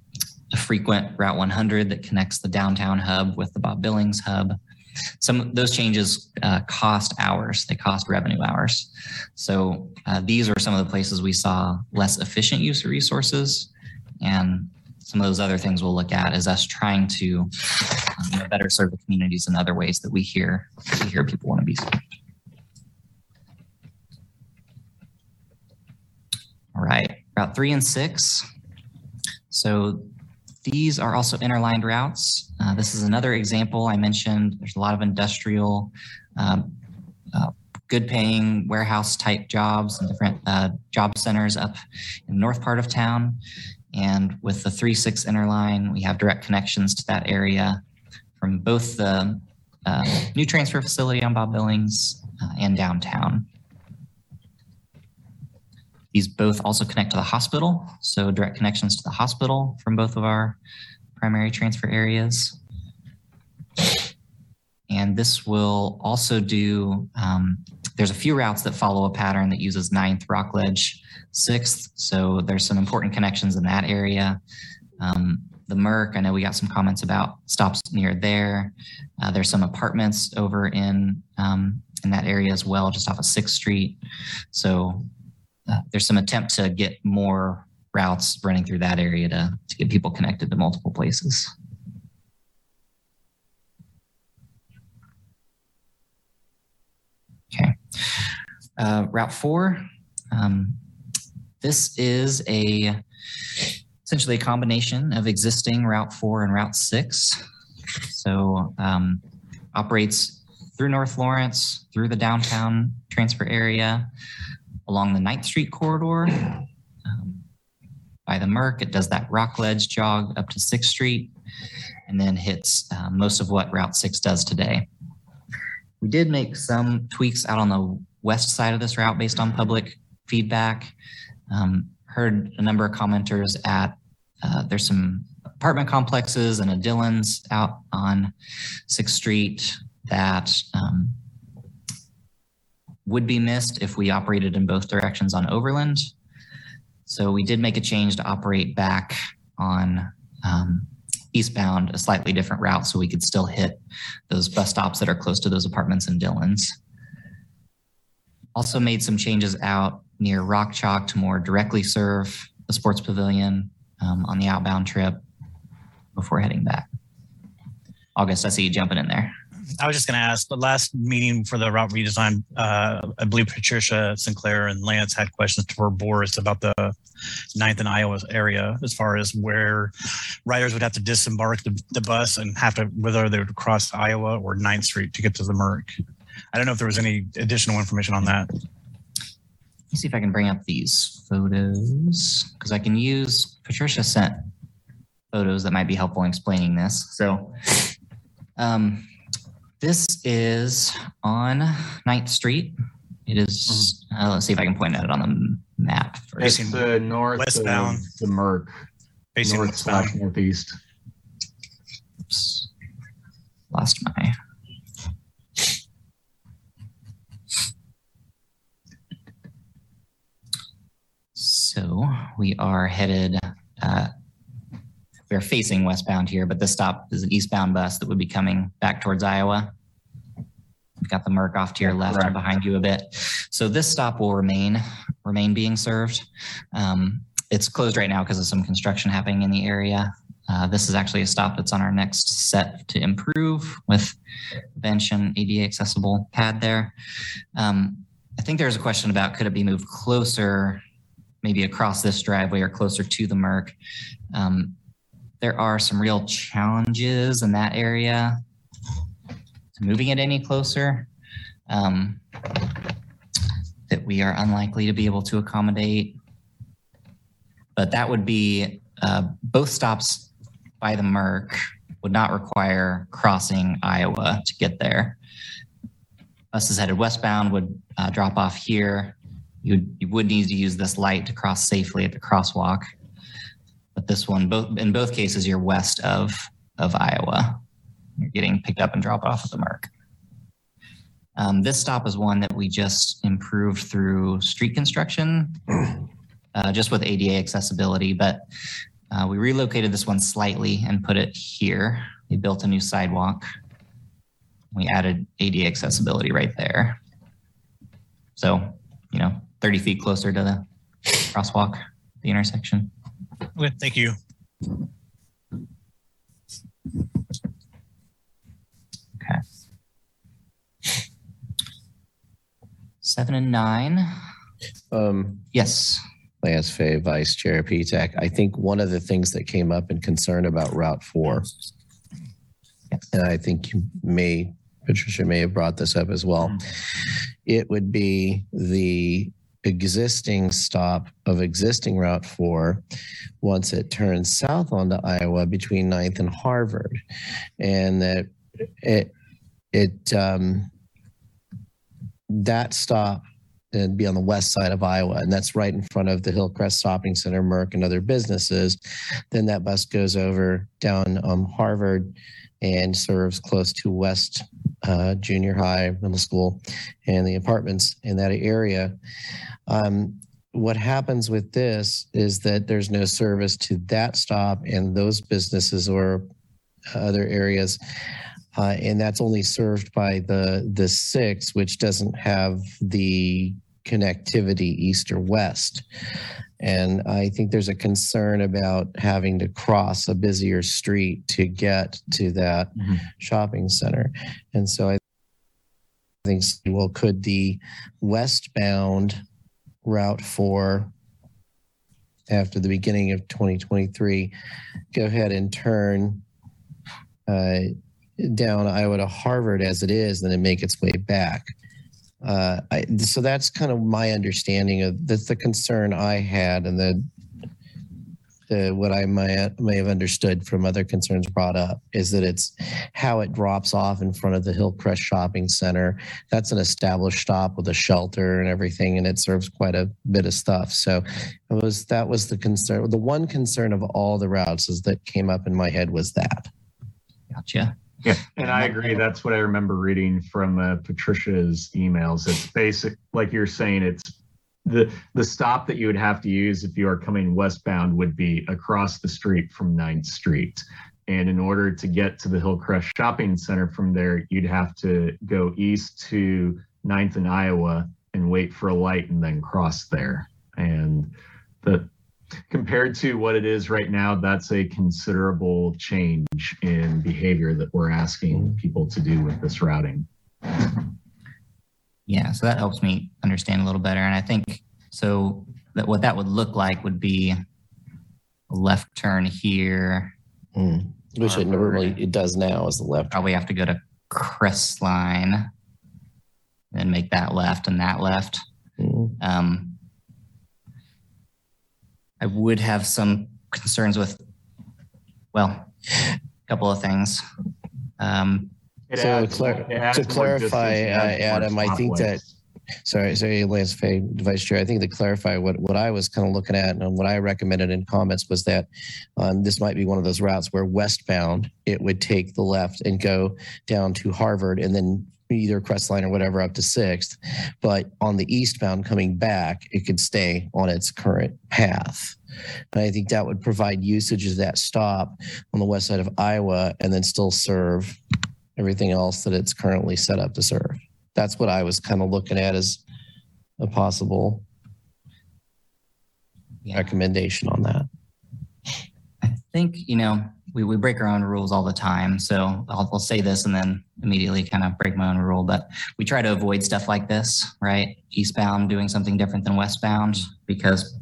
a frequent Route 100 that connects the downtown hub with the Bob Billings hub. Some of those changes uh, cost hours, they cost revenue hours. So uh, these are some of the places we saw less efficient use of resources. And some of those other things we'll look at is us trying to um, better serve the communities in other ways that we hear, we hear people want to be served. All right, Route 3 and 6. So these are also interlined routes. Uh, this is another example I mentioned. There's a lot of industrial, um, uh, good paying warehouse type jobs and different uh, job centers up in the north part of town. And with the 3-6 interline, we have direct connections to that area from both the uh, new transfer facility on Bob Billings uh, and downtown. These both also connect to the hospital, so direct connections to the hospital from both of our primary transfer areas. And this will also do, um, there's a few routes that follow a pattern that uses 9th Rockledge, 6th. So there's some important connections in that area. Um, the Merc, I know we got some comments about stops near there. Uh, there's some apartments over in um, in that area as well, just off of 6th Street. So uh, there's some attempt to get more routes running through that area to, to get people connected to multiple places. Okay. Uh, route four. Um, this is a essentially a combination of existing Route 4 and Route 6. So um, operates through North Lawrence, through the downtown transfer area, along the 9th Street corridor um, by the Merc. It does that Rockledge jog up to 6th Street and then hits uh, most of what Route 6 does today. We did make some tweaks out on the west side of this route based on public feedback. Um, heard a number of commenters at, uh, there's some apartment complexes and a Dillon's out on 6th Street that um, would be missed if we operated in both directions on Overland. So we did make a change to operate back on um, eastbound, a slightly different route, so we could still hit those bus stops that are close to those apartments in Dillon's. Also made some changes out near Rock Chalk to more directly serve the sports pavilion um, on the outbound trip before heading back. August, I see you jumping in there. I was just going to ask the last meeting for the route redesign. Uh, I believe Patricia Sinclair and Lance had questions for Boris about the ninth and Iowa area as far as where riders would have to disembark the, the bus and have to whether they would cross Iowa or 9th Street to get to the Merc. I don't know if there was any additional information on that. Let me see if I can bring up these photos because I can use Patricia sent photos that might be helpful in explaining this. So um, this is on 9th Street. It is, uh, let's see if I can point at it on the map. first. It's First. the north westbound. of the Merc, Facing north westbound. slash northeast. Oops. Lost my. So we are headed, uh, we're facing westbound here, but this stop is an eastbound bus that would be coming back towards Iowa. We've got the Merc off to your left and Correct. behind you a bit. So this stop will remain, remain being served. Um, it's closed right now because of some construction happening in the area. Uh, this is actually a stop that's on our next set to improve with bench and ADA accessible pad there. Um, I think there's a question about could it be moved closer maybe across this driveway or closer to the Merc. Um, there are some real challenges in that area to moving it any closer um, that we are unlikely to be able to accommodate. But that would be uh, both stops by the Merc would not require crossing Iowa to get there. Buses headed westbound would uh, drop off here. You, you would need to use this light to cross safely at the crosswalk. But this one, both in both cases, you're west of of Iowa. You're getting picked up and dropped off at the mark. Um, this stop is one that we just improved through street construction, uh, just with ADA accessibility. But uh, we relocated this one slightly and put it here. We built a new sidewalk. We added ADA accessibility right there. So, you know, 30 feet closer to the crosswalk, the intersection. Okay, thank you. Okay. Seven and nine. Um, Yes. Lance Fay, Vice Chair PTAC. I think one of the things that came up in concern about Route 4, and I think you may, Patricia may have brought this up as well, it would be the existing stop of existing Route 4 once it turns south onto Iowa between 9th and Harvard. And that it, it, um, that stop and be on the west side of Iowa, and that's right in front of the Hillcrest Shopping Center, Merc, and other businesses. Then that bus goes over down um, Harvard and serves close to West uh, Junior High, Middle School, and the apartments in that area. Um, what happens with this is that there's no service to that stop and those businesses or other areas uh, and that's only served by the the six, which doesn't have the connectivity east or west. And I think there's a concern about having to cross a busier street to get to that shopping center. And so I think, well, could the westbound Route 4 after the beginning of 2023 go ahead and turn uh, down Iowa to Harvard as it is, and then make its way back. Uh, I, so that's kind of my understanding of that's the concern I had, and the the what I may may have understood from other concerns brought up is that it's how it drops off in front of the Hillcrest Shopping Center. That's an established stop with a shelter and everything, and it serves quite a bit of stuff. So it was that was the concern. The one concern of all the routes is that came up in my head was that. Gotcha. Yeah, and I agree. That's what I remember reading from uh, Patricia's emails. It's basic, like you're saying. It's the the stop that you would have to use if you are coming westbound would be across the street from 9th Street. And in order to get to the Hillcrest Shopping Center from there, you'd have to go east to 9th and Iowa and wait for a light and then cross there. And the compared to what it is right now, that's a considerable change in behavior that we're asking people to do with this routing. Yeah, so that helps me understand a little better. And I think so that what that would look like would be a left turn here. Mm. Which it normally it does now is the left. Probably have to go to Crestline, and make that left and that left. Mm. Um, I would have some concerns with, well, a couple of things. Um, So adds- clar- to clarify, uh, Adam, I think that. Sorry, sorry, Lance Fay, Vice Chair. I think to clarify what, what I was kind of looking at and what I recommended in comments was that um, this might be one of those routes where westbound, it would take the left and go down to Harvard and then either Crestline or whatever up to Sixth. But on the eastbound coming back, it could stay on its current path. And I think that would provide usage of that stop on the west side of Iowa and then still serve everything else that it's currently set up to serve. That's what I was kind of looking at as a possible Yeah. recommendation on that. I think, you know, we, we break our own rules all the time. So I'll, I'll say this and then immediately kind of break my own rule. But we try to avoid stuff like this, right? Eastbound doing something different than westbound because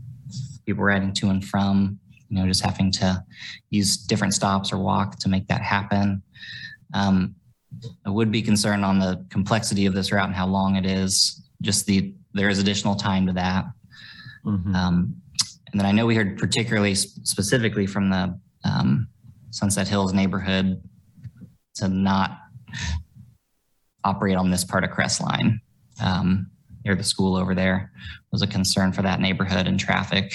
people riding to and from, you know, just having to use different stops or walk to make that happen. Um, I would be concerned on the complexity of this route and how long it is. Just the there is additional time to that. Mhm. Um, and then I know we heard particularly sp- specifically from the um, Sunset Hills neighborhood to not operate on this part of Crestline um, near the school over there was a concern for that neighborhood and traffic.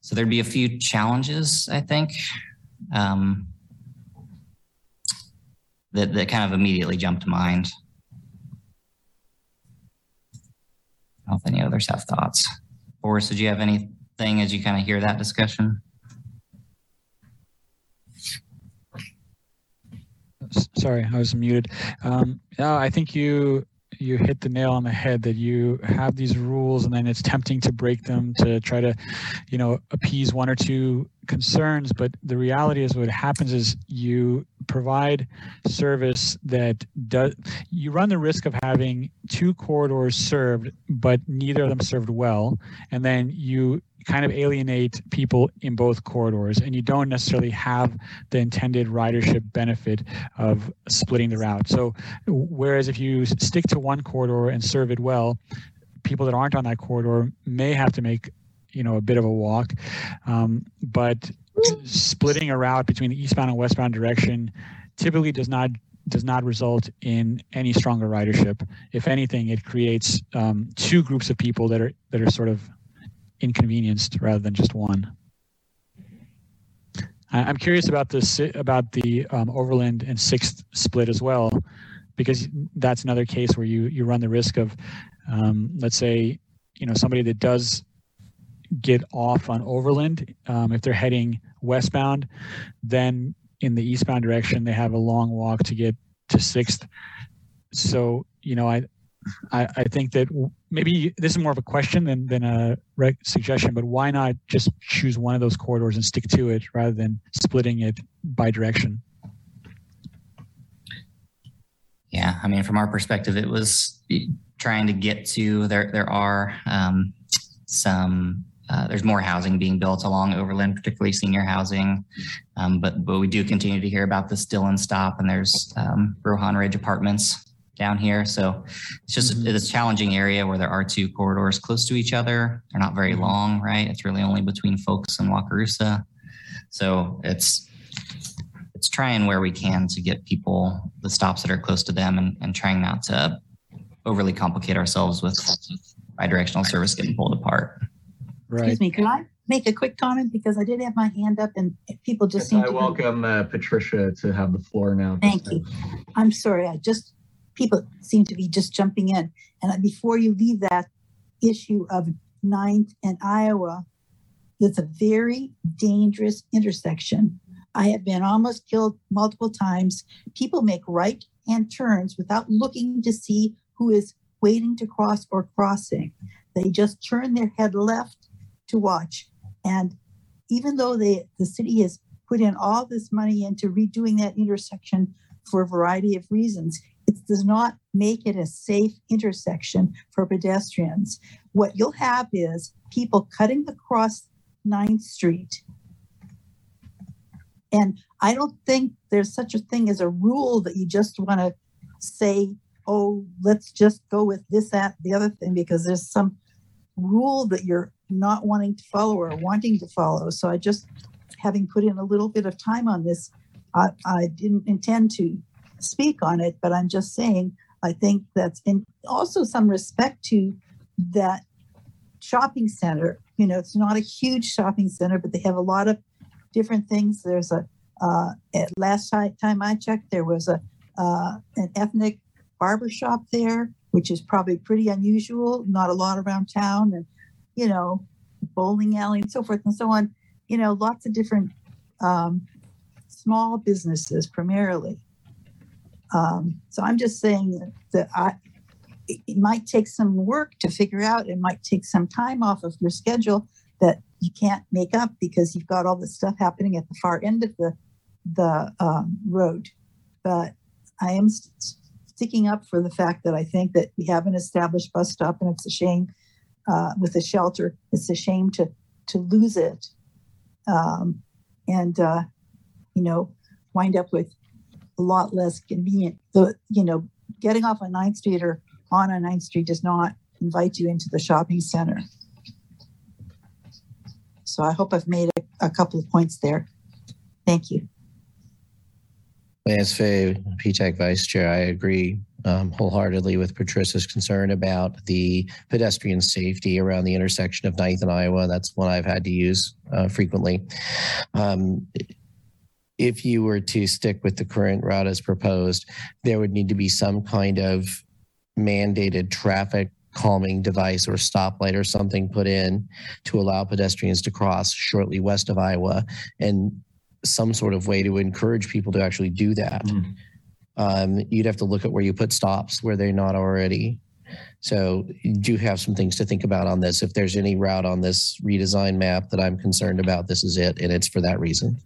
So there'd be a few challenges, I think, um, that, that kind of immediately jump to mind. I don't know if any others have thoughts. Boris, did you have anything as you kind of hear that discussion? Sorry, I was muted. Um, yeah, I think you you hit the nail on the head that you have these rules and then it's tempting to break them to try to, you know, appease one or two concerns. But the reality is what happens is you provide service that does you run the risk of having two corridors served, but neither of them served well. And then you kind of alienate people in both corridors and you don't necessarily have the intended ridership benefit of splitting the route. So whereas if you stick to one corridor and serve it well, people that aren't on that corridor may have to make you know a bit of a walk um, but splitting a route between the eastbound and westbound direction typically does not does not result in any stronger ridership if anything it creates um, two groups of people that are that are sort of inconvenienced rather than just one I'm curious about this about the um, Overland and Sixth split as well, because that's another case where you you run the risk of, um, let's say, you know, somebody that does get off on Overland, um, if they're heading westbound, then in the eastbound direction they have a long walk to get to Sixth. So you know, I I, I think that maybe this is more of a question than, than a rec- suggestion, but why not just choose one of those corridors and stick to it rather than splitting it by direction? Yeah, I mean, from our perspective, it was trying to get to there. There are um, some. Uh, there's more housing being built along Overland, particularly senior housing, um, but but we do continue to hear about this Dillon stop, and there's um, Rohan Ridge Apartments down here. So it's just it's a challenging area where there are two corridors close to each other. They're not very long, right? It's really only between Folks and Wakarusa. So it's it's trying where we can to get people the stops that are close to them and, and trying not to overly complicate ourselves with bidirectional service getting pulled apart. Excuse me, can I make a quick comment? Because I did have my hand up and people just seem I to. welcome uh, Patricia to have the floor now. Thank you. I'm sorry, I just, people seem to be just jumping in. And before you leave that issue of Ninth and Iowa, that's a very dangerous intersection. I have been almost killed multiple times. People make right hand turns without looking to see who is waiting to cross or crossing. They just turn their head left to watch. And even though they, the city has put in all this money into redoing that intersection for a variety of reasons, it does not make it a safe intersection for pedestrians. What you'll have is people cutting across 9th Street. And I don't think there's such a thing as a rule that you just want to say, oh, let's just go with this, that, the other thing, because there's some rule that you're not wanting to follow or wanting to follow. So I just, having put in a little bit of time on this, I, I didn't intend to speak on it, but I'm just saying, I think that's, in also some respect to that shopping center. You know, it's not a huge shopping center, but they have a lot of different things. There's a, uh, at last time I checked, there was a, uh, an ethnic barber shop there, which is probably pretty unusual, not a lot around town, and, you know, bowling alley and so forth and so on. You know, lots of different um, small businesses primarily. Um, so I'm just saying that, I, it, might take some work to figure out. It might take some time off of your schedule that you can't make up because you've got all this stuff happening at the far end of the the um, road. But I am st- sticking up for the fact that I think that we have an established bus stop, and it's a shame uh, with the shelter. It's a shame to to lose it um, and, uh, you know, wind up with a lot less convenient. The, you know, getting off on 9th Street or on a 9th Street does not invite you into the shopping center. So I hope I've made a, a couple of points there. Thank you. Lance Fay, PTAC Vice Chair, I agree um, wholeheartedly with Patricia's concern about the pedestrian safety around the intersection of 9th and Iowa. That's one I've had to use uh, frequently. Um, if you were to stick with the current route as proposed, there would need to be some kind of mandated traffic calming device or stoplight or something put in to allow pedestrians to cross shortly west of Iowa and some sort of way to encourage people to actually do that. Mm. Um, you'd have to look at where you put stops where they're not already. So you do have some things to think about on this. If there's any route on this redesign map that I'm concerned about, this is it, and it's for that reason.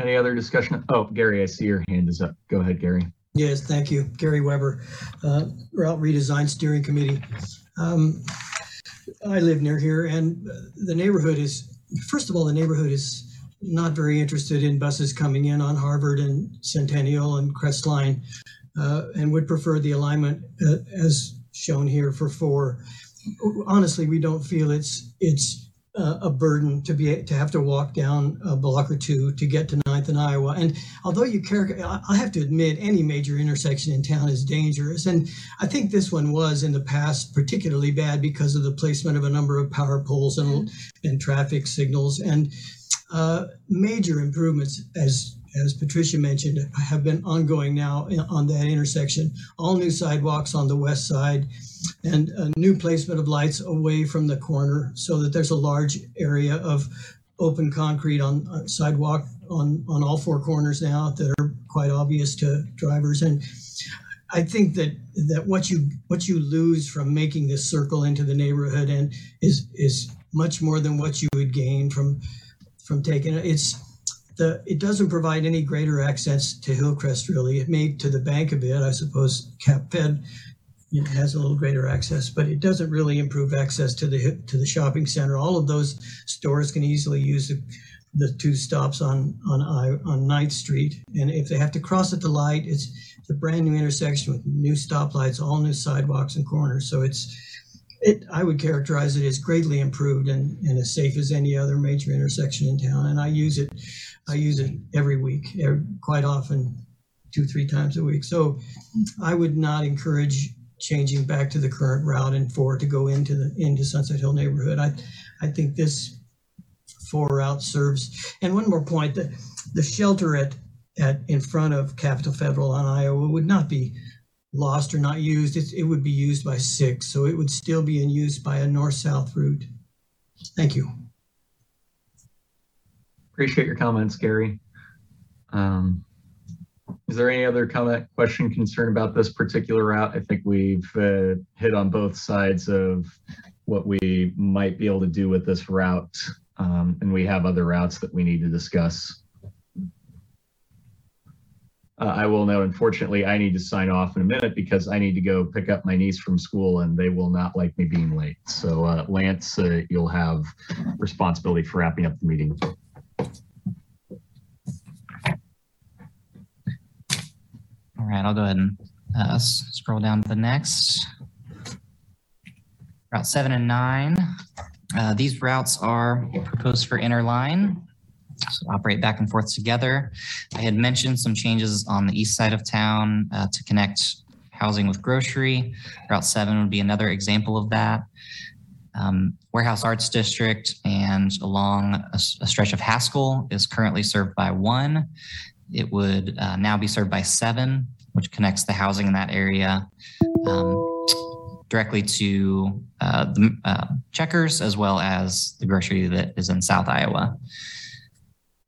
Any other discussion? Oh, Gary, I see your hand is up. Go ahead, Gary. Yes, thank you. Gary Weber, uh, Route Redesign Steering Committee. Um, I live near here and the neighborhood is, first of all, the neighborhood is not very interested in buses coming in on Harvard and Centennial and Crestline uh, and would prefer the alignment uh, as shown here for four. Honestly, we don't feel it's it's uh, a burden to be to have to walk down a block or two to get to Ninth and Iowa. And although you care, I have to admit any major intersection in town is dangerous. And I think this one was in the past particularly bad because of the placement of a number of power poles and and traffic signals and uh, major improvements as as Patricia mentioned, have been ongoing now on that intersection. All new sidewalks on the west side and a new placement of lights away from the corner so that there's a large area of open concrete on, on sidewalk on, on all four corners now that are quite obvious to drivers. And I think that that what you what you lose from making this circle into the neighborhood and is is much more than what you would gain from from taking it. It's the, it doesn't provide any greater access to Hillcrest really. It may to the bank a bit, I suppose. Cap Fed it has a little greater access, but it doesn't really improve access to the to the shopping center. All of those stores can easily use the, the two stops on on on 9th Street, and if they have to cross at the light, it's, it's a brand new intersection with new stoplights, all new sidewalks and corners. So it's it, I would characterize it as greatly improved and, and as safe as any other major intersection in town. And I use it I use it every week, every, quite often, two, three times a week. So I would not encourage changing back to the current route and four to go into the into Sunset Hill neighborhood. I I think this four route serves. And one more point: the the shelter at at in front of Capitol Federal on Iowa would not be lost or not used. It, it would be used by six, so it would still be in use by a north south route. Thank you. Appreciate your comments, Gary. Um, is there any other comment, question, concern about this particular route? I think we've uh, hit on both sides of what we might be able to do with this route. Um, and we have other routes that we need to discuss. Uh, I will note, unfortunately, I need to sign off in a minute because I need to go pick up my niece from school and they will not like me being late. So uh, Lance, uh, you'll have responsibility for wrapping up the meeting. All right, I'll go ahead and uh, scroll down to the next. Route seven and nine. Uh, these routes are proposed for interline, so operate back and forth together. I had mentioned some changes on the east side of town uh, to connect housing with grocery. Route seven would be another example of that. Um, Warehouse Arts District and along a, a, stretch of Haskell is currently served by one. It would uh, now be served by seven, which connects the housing in that area um, directly to uh, the uh, Checkers as well as the grocery that is in South Iowa.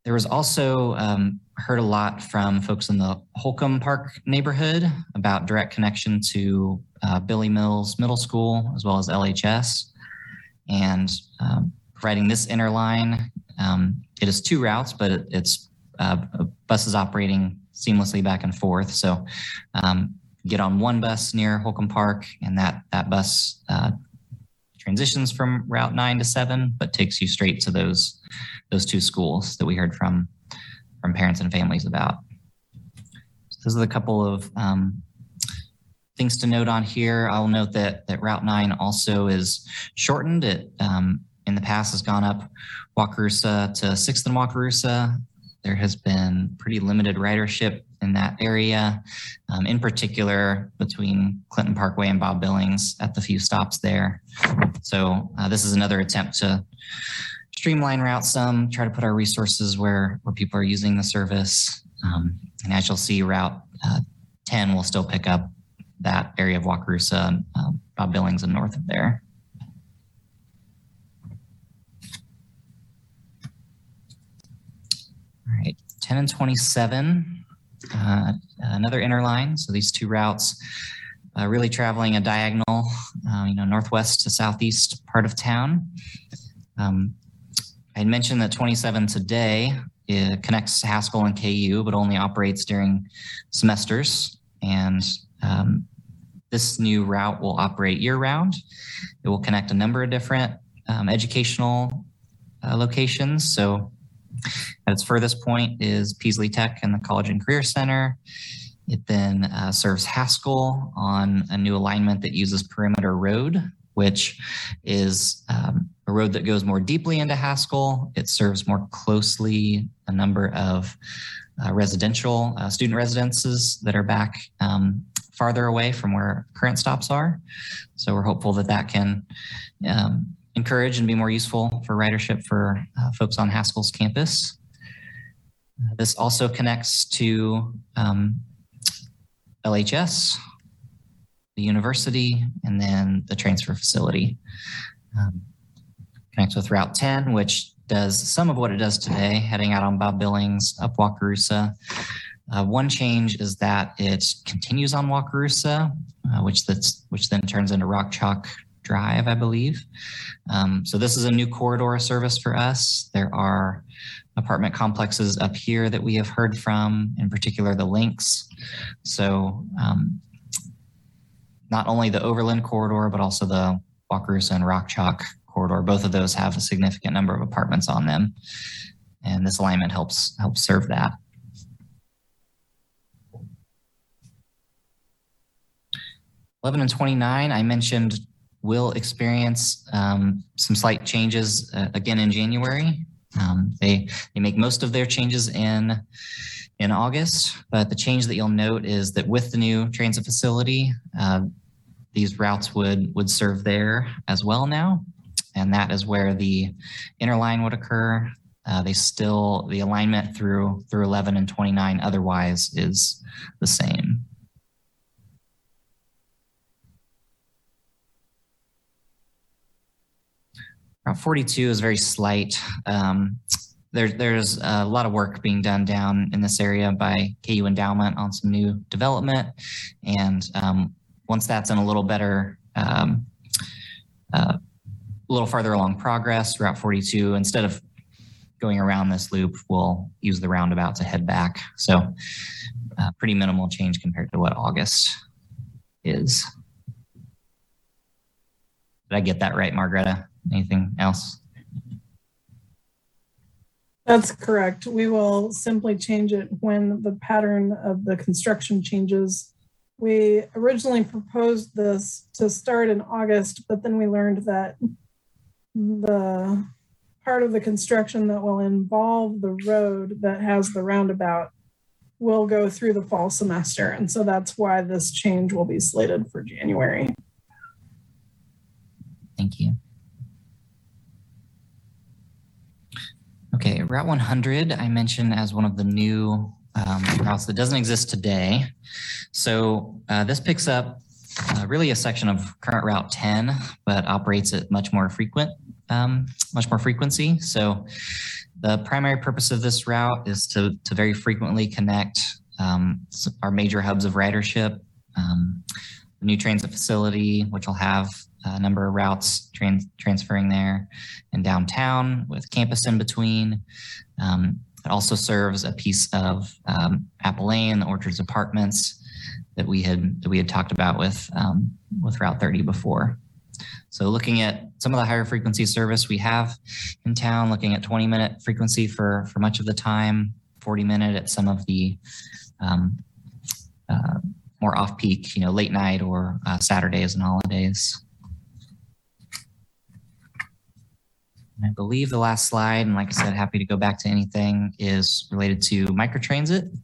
There was also um, heard a lot from folks in the Holcom Park neighborhood about direct connection to uh, Billy Mills Middle School as well as LHS and um, providing this interline. Um, it is two routes, but it, it's uh, buses operating seamlessly back and forth. So um, get on one bus near Holcom Park, and that that bus uh, transitions from Route 9 to 7, but takes you straight to those those two schools that we heard from from parents and families about. So those are the couple of um, things to note on here. I'll note that that Route 9 also is shortened. It um, in the past has gone up Wakarusa to 6th and Wakarusa. There has been pretty limited ridership in that area, um, in particular between Clinton Parkway and Bob Billings at the few stops there. So uh, this is another attempt to streamline routes some, try to put our resources where, where people are using the service. Um, and as you'll see, Route uh, 10 will still pick up that area of Wakarusa, uh, Bob Billings and north of there. All right, 10 and 27, uh, another interline. So these two routes uh, really traveling a diagonal, uh, you know, northwest to southeast part of town. Um, I mentioned that 27 today connects Haskell and KU, but only operates during semesters. And um, this new route will operate year round. It will connect a number of different um, educational uh, locations. So its furthest point is Peaslee Tech and the College and Career Center. It then uh, serves Haskell on a new alignment that uses Perimeter Road, which is um, a road that goes more deeply into Haskell. It serves more closely a number of uh, residential uh, student residences that are back um, farther away from where current stops are. So we're hopeful that that can um, encourage and be more useful for ridership for uh, folks on Haskell's campus. This also connects to um, LHS, the university, and then the transfer facility. Um, connects with Route 10, which does some of what it does today, heading out on Bob Billings up Wakarusa. Uh, one change is that it continues on Wakarusa, uh, which that's which then turns into Rock Chalk Drive, I believe. Um, so this is a new corridor service for us. There are apartment complexes up here that we have heard from, in particular the links. So um, not only the Overland corridor, but also the Wakarusa and Rock Chalk corridor. Both of those have a significant number of apartments on them. And this alignment helps helps serve that. Eleven and twenty-nine, I mentioned will experience um, some slight changes uh, again in January. Um, they they make most of their changes in in August, but the change that you'll note is that with the new transit facility, uh, these routes would would serve there as well now, and that is where the interline would occur. Uh, they still the alignment through through 11 and 29 otherwise is the same. Route 42 is very slight. Um, there, there's a lot of work being done down in this area by KU Endowment on some new development. And um, once that's in a little better, um, uh, a little farther along progress, Route 42, instead of going around this loop, we'll use the roundabout to head back. So uh, pretty minimal change compared to what August is. Did I get that right, Margareta? Anything else? That's correct. We will simply change it when the pattern of the construction changes. We originally proposed this to start in August, but then we learned that the part of the construction that will involve the road that has the roundabout will go through the fall semester. And so that's why this change will be slated for January. Thank you. Okay, Route 100, I mentioned as one of the new um, routes that doesn't exist today. So uh, this picks up uh, really a section of current Route 10, but operates at much more frequent, um, much more frequency. So the primary purpose of this route is to, to very frequently connect um, our major hubs of ridership, um, the new transit facility, which will have a number of routes trans- transferring there and downtown with campus in between. Um, it also serves a piece of um, Apple Lane, the Orchards Apartments, that we had that we had talked about with um, with Route 30 before. So looking at some of the higher frequency service we have in town, looking at 20 minute frequency for for much of the time, 40 minute at some of the um, uh, more off peak, you know, late night or uh, Saturdays and holidays. And I believe the last slide, and like I said, happy to go back to anything, is related to microtransit.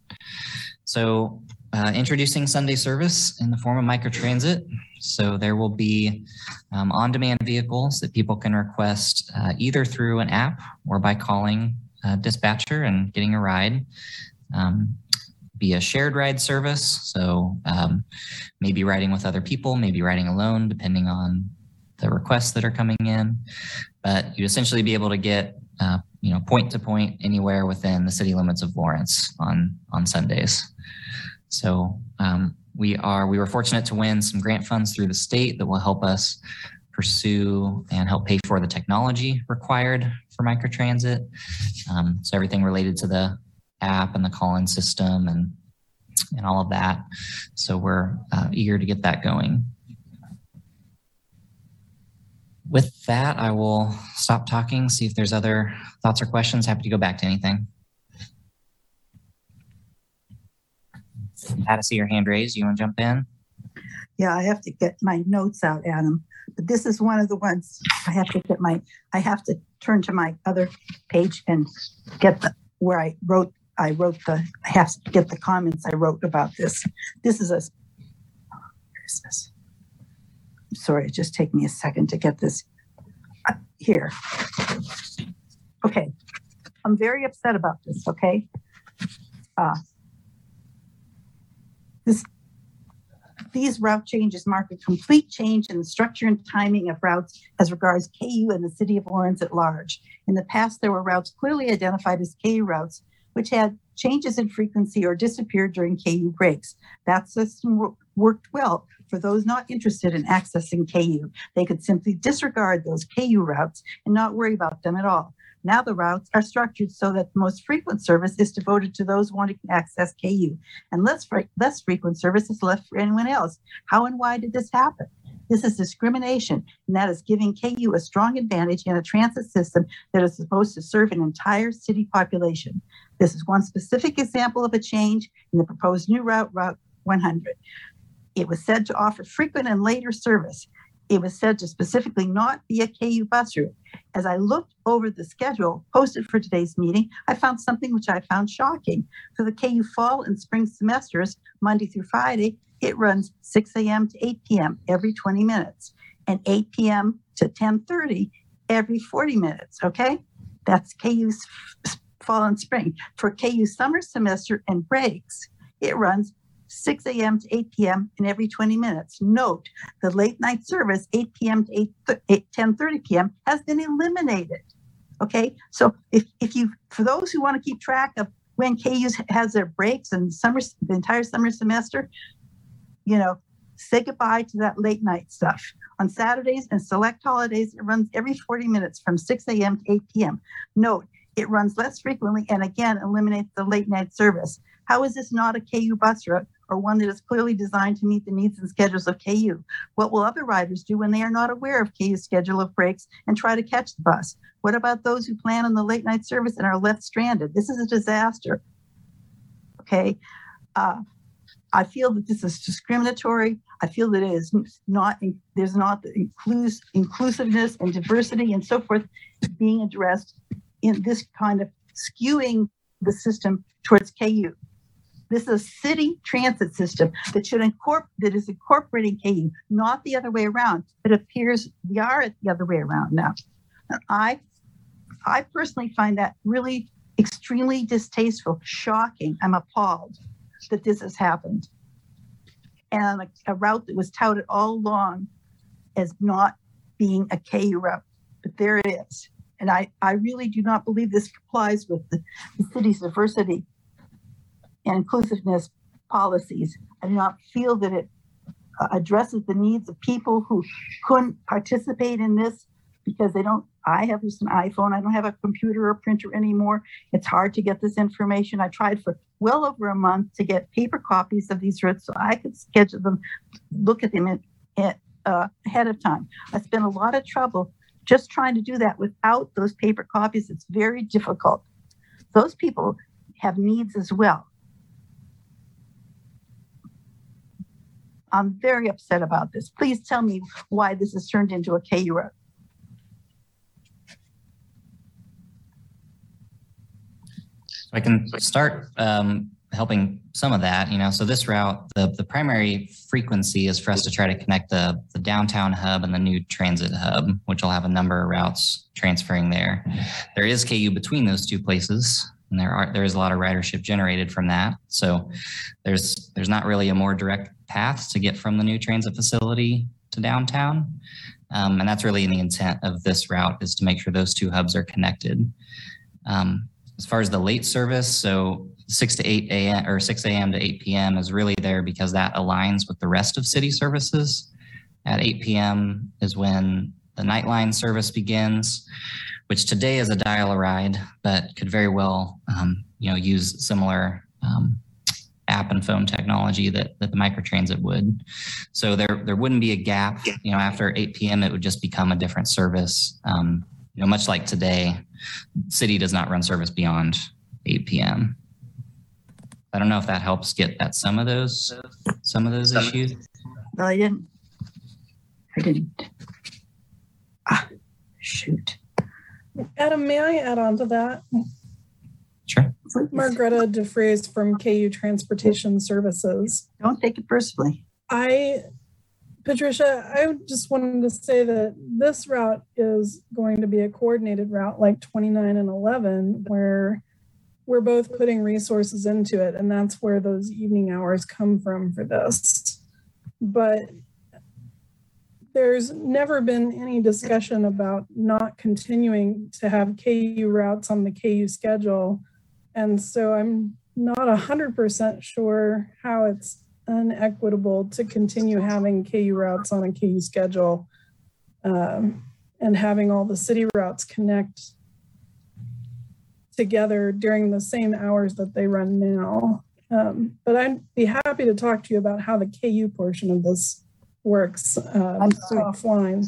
So uh, introducing Sunday service in the form of microtransit. So there will be um, on-demand vehicles that people can request uh, either through an app or by calling a dispatcher and getting a ride. Um, be a shared ride service. So um, maybe riding with other people, maybe riding alone, depending on the requests that are coming in. But you'd essentially be able to get uh, you know point to point anywhere within the city limits of Lawrence on on Sundays. So um, we are we were fortunate to win some grant funds through the state that will help us pursue and help pay for the technology required for microtransit. Um, so everything related to the app and the call-in system and and all of that. So we're uh, eager to get that going. With that, I will stop talking, see if there's other thoughts or questions. Happy to go back to anything. Pat, I see your hand raised. You want to jump in? Yeah, I have to get my notes out, Adam. But this is one of the ones I have to get my, I have to turn to my other page and get the, where I wrote, I wrote the, I have to get the comments I wrote about this. This is a, where is this? Sorry, just take me a second to get this uh, here. Okay, I'm very upset about this, okay? Uh, this, these route changes mark a complete change in the structure and timing of routes as regards KU and the city of Lawrence at large. In the past, there were routes clearly identified as KU routes, which had changes in frequency or disappeared during KU breaks. That system worked well for those not interested in accessing KU. They could simply disregard those KU routes and not worry about them at all. Now the routes are structured so that the most frequent service is devoted to those wanting to access KU, and less, fre- less frequent service is left for anyone else. How and why did this happen? This is discrimination, and that is giving KU a strong advantage in a transit system that is supposed to serve an entire city population. This is one specific example of a change in the proposed new route, Route 100. It was said to offer frequent and later service. It was said to specifically not be a KU bus route. As I looked over the schedule posted for today's meeting, I found something which I found shocking. For the KU fall and spring semesters, Monday through Friday, it runs 6 a.m. to 8 p.m. every 20 minutes and 8 p.m. to 10:30 every 40 minutes. Okay, that's KU's fall and spring. For KU summer semester and breaks, it runs 6 a.m. to 8 p.m. and every 20 minutes. Note, the late night service, 8 p.m. to 8, 8 10:30 p.m. has been eliminated. Okay, so if, if you, for those who want to keep track of when KU has their breaks and summer, the entire summer semester, you know, say goodbye to that late night stuff. On Saturdays and select holidays, it runs every 40 minutes from 6 a.m. to 8 p.m. Note, it runs less frequently and again eliminates the late night service. How is this not a KU bus route or one that is clearly designed to meet the needs and schedules of KU? What will other riders do when they are not aware of KU's schedule of breaks and try to catch the bus? What about those who plan on the late night service and are left stranded? This is a disaster. Okay. Uh, I feel that this is discriminatory. I feel that it is not, there's not the inclus- inclusiveness and diversity and so forth being addressed in this kind of skewing the system towards KU. This is a city transit system that should incorporate that is incorporating KU, not the other way around. It appears we are at the other way around now. And I, I personally find that really extremely distasteful, shocking. I'm appalled that this has happened. And a, a route that was touted all along as not being a KU route, but there it is. And I, I really do not believe this complies with the, the city's diversity and inclusiveness policies. I do not feel that it uh, addresses the needs of people who couldn't participate in this because they don't, I have just an iPhone. I don't have a computer or printer anymore. It's hard to get this information. I tried for well over a month to get paper copies of these routes so I could schedule them, look at them in, in, uh, ahead of time. I spent a lot of trouble just trying to do that without those paper copies. It's very difficult. Those people have needs as well. I'm very upset about this. Please tell me why this has turned into a KU. I can start um, helping some of that. You know, so this route, the the primary frequency is for us to try to connect the the downtown hub and the new transit hub, which will have a number of routes transferring there. There is KU between those two places, and there are there is a lot of ridership generated from that. So there's there's not really a more direct path to get from the new transit facility to downtown. Um, and that's really the intent of this route is to make sure those two hubs are connected. Um, as far as the late service, so 6 to 8 a.m. or 6 a.m. to 8 p.m. is really there because that aligns with the rest of city services. At 8 p.m. is when the Nightline service begins, which today is a dial a ride, but could very well, um, you know, use similar um, app and phone technology that, that the microtransit would. So there there wouldn't be a gap. You know, after 8 p.m. it would just become a different service. Um, you know, much like today, city does not run service beyond 8 p.m. I don't know if that helps get at some of those some of those issues. Well, I didn't. I didn't. Ah, shoot. Adam, may I add on to that? Sure. Margreta DeFries from KU Transportation Services. Don't take it personally. I, Patricia, I just wanted to say that this route is going to be a coordinated route like 29 and 11, where we're both putting resources into it. And that's where those evening hours come from for this. But there's never been any discussion about not continuing to have KU routes on the KU schedule. And so I'm not 100% sure how it's unequitable to continue having KU routes on a KU schedule um, and having all the city routes connect together during the same hours that they run now. Um, but I'd be happy to talk to you about how the KU portion of this works uh, I'm sorry. offline.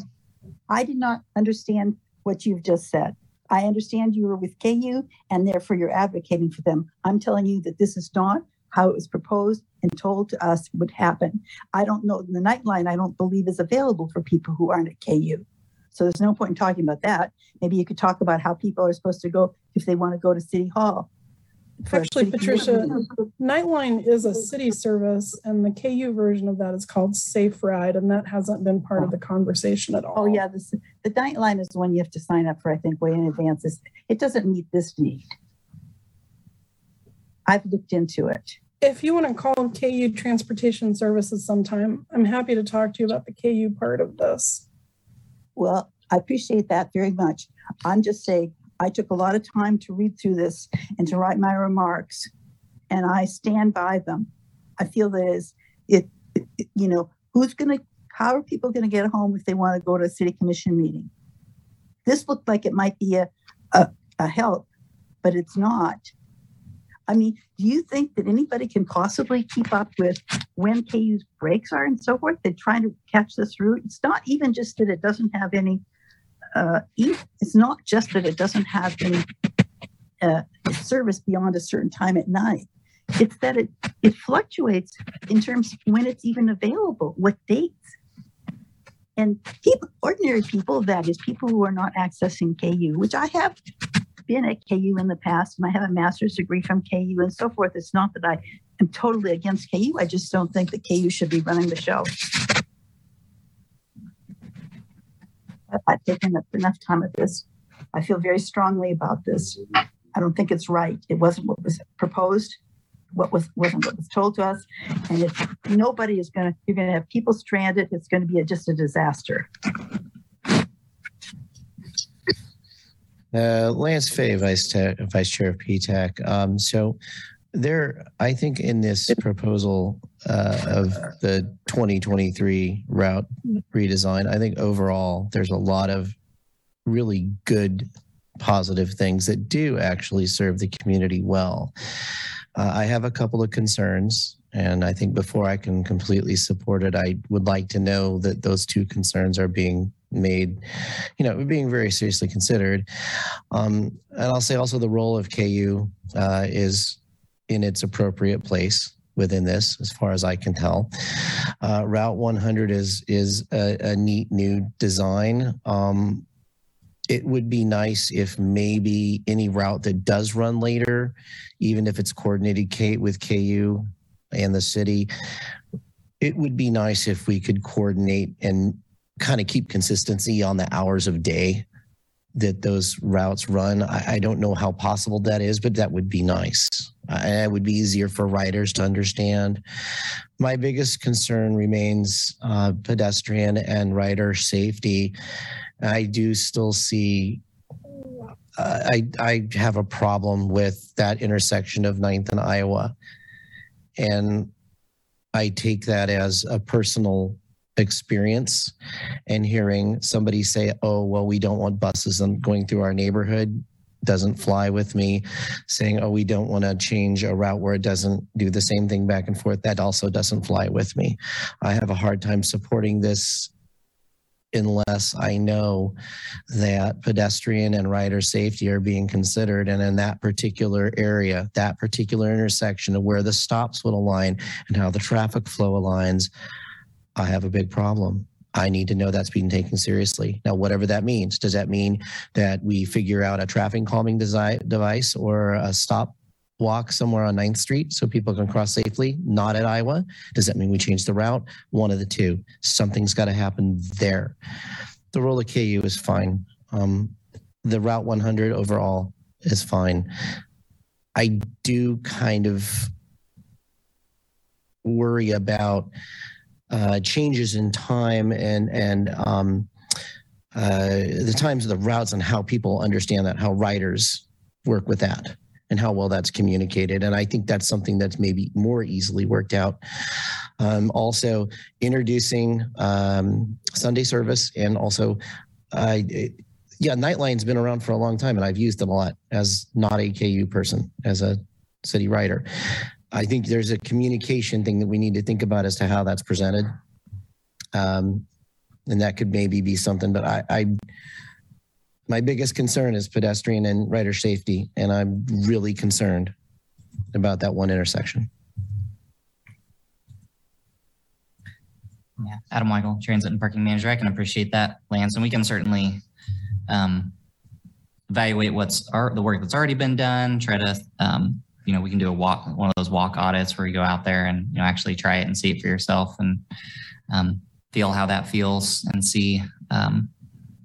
I did not understand what you've just said. I understand you were with KU and therefore you're advocating for them. I'm telling you that this is not how it was proposed and told to us would happen. I don't know, the Nightline I don't believe is available for people who aren't at KU. So there's no point in talking about that. Maybe you could talk about how people are supposed to go if they want to go to City Hall. Actually, Patricia. Nightline is a city service, and the KU version of that is called Safe Ride, and that hasn't been part of the conversation at oh, all. Oh, yeah, this, the Nightline is the one you have to sign up for, I think, way in advance. It's- It doesn't meet this need. I've looked into it. If you want to call KU Transportation Services sometime, I'm happy to talk to you about the KU part of this. Well, I appreciate that very much. I'm just saying, I took a lot of time to read through this and to write my remarks, and I stand by them. I feel that is it, it- you know, who's going to, how are people going to get home if they want to go to a city commission meeting? This looked like it might be a, a, a help, but it's not. I mean, do you think that anybody can possibly keep up with when KU's breaks are and so forth? They're trying to catch this route. It's not even just that it doesn't have any, uh, it's not just that it doesn't have any uh, service beyond a certain time at night. It's that it, it fluctuates in terms of when it's even available, what dates. And people, ordinary people, that is, people who are not accessing KU, which I have been at KU in the past, and I have a master's degree from KU and so forth. It's not that I am totally against KU. I just don't think that KU should be running the show. I- I've taken up enough time at this. I feel very strongly about this. I don't think it's right. It wasn't what was proposed, what was wasn't what was told to us, and if nobody is going to, you're going to have people stranded. It's going to be a, just a disaster. Uh, Lance Fay, Vice, Vice Chair of PTAC. Um, so there, I think in this proposal uh, of the 2023 route redesign, I think overall there's a lot of really good positive things that do actually serve the community well. Uh, I have a couple of concerns, and I think before I can completely support it, I would like to know that those two concerns are being made, you know, being very seriously considered. Um, and I'll say also the role of KU uh, is in its appropriate place within this, as far as I can tell. Uh, Route 100 is is a, a neat new design. Um, it would be nice if maybe any route that does run later, even if it's coordinated K with KU and the city, it would be nice if we could coordinate and kind of keep consistency on the hours of day that those routes run. I, I don't know how possible that is, but that would be nice. Uh, it would be easier for riders to understand. My biggest concern remains uh, pedestrian and rider safety. I do still see. Uh, I I have a problem with that intersection of 9th and Iowa, and I take that as a personal experience and hearing somebody say, "Oh, well, we don't want buses going through our neighborhood." Doesn't fly with me saying oh we don't want to change a route where it doesn't do the same thing back and forth that also doesn't fly with me i have a hard time supporting this unless I know that pedestrian and rider safety are being considered. And in that particular area, that particular intersection of where the stops would align and how the traffic flow aligns, I have a big problem. I need to know that's being taken seriously. Now, whatever that means, does that mean that we figure out a traffic calming desi- device or a stop walk somewhere on 9th Street so people can cross safely, not at Iowa? Does that mean we change the route? One of the two. Something's got to happen there. The role of KU is fine. Um, the Route 100 overall is fine. I do kind of worry about uh, changes in time and and um, uh, the times of the routes and how people understand that, how riders work with that and how well that's communicated. And I think that's something that's maybe more easily worked out. Um, also, introducing um, Sunday service and also, uh, yeah, Nightline's been around for a long time and I've used them a lot as not a KU person, as a city writer. I think there's a communication thing that we need to think about as to how that's presented. Um, and that could maybe be something, but I, I my biggest concern is pedestrian and rider safety, and I'm really concerned about that one intersection. Yeah, Adam Weigel, Transit and Parking Manager. I can appreciate that, Lance, and we can certainly um, evaluate what's our, the work that's already been done. Try to, um, you know, we can do a walk, one of those walk audits where you go out there and you know actually try it and see it for yourself and um, feel how that feels and see um,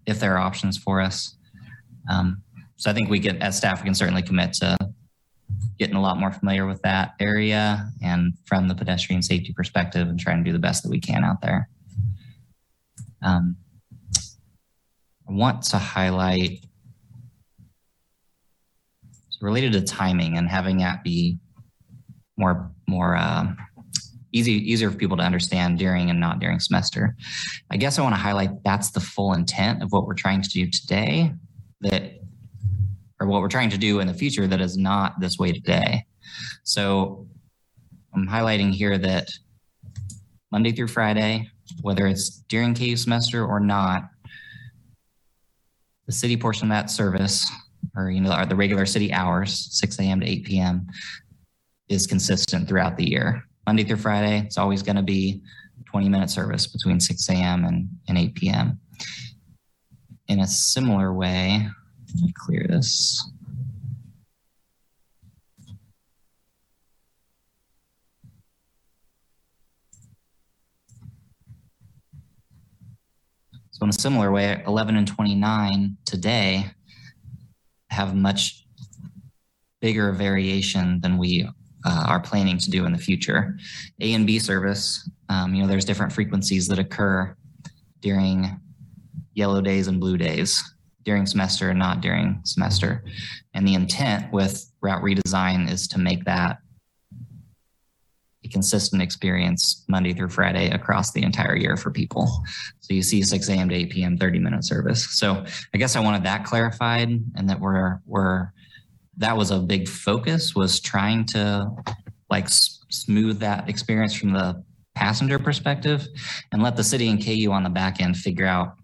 if there are options for us. Um, so I think we get as staff, we can certainly commit to getting a lot more familiar with that area and from the pedestrian safety perspective and trying to do the best that we can out there. Um, I want to highlight related to timing and having that be more more uh, easy easier for people to understand during and not during semester. I guess I want to highlight that's the full intent of what we're trying to do today that or what we're trying to do in the future that is not this way today. So I'm highlighting here that Monday through Friday, whether it's during KU semester or not, the city portion of that service, or you know, are the regular city hours, 6 a.m. to 8 p.m., is consistent throughout the year. Monday through Friday, it's always going to be 20 minute service between 6 a.m. and, and 8 p.m in a similar way, let me clear this. So in a similar way, 11 and 29 today have much bigger variation than we uh, are planning to do in the future. A and B service, um, you know, there's different frequencies that occur during yellow days and blue days during semester and not during semester. And the intent with route redesign is to make that a consistent experience Monday through Friday across the entire year for people. So you see 6 a.m. to 8 p.m. 30 minute service. So I guess I wanted that clarified and that we're we're that was a big focus was trying to like smooth that experience from the passenger perspective and let the city and KU on the back end figure out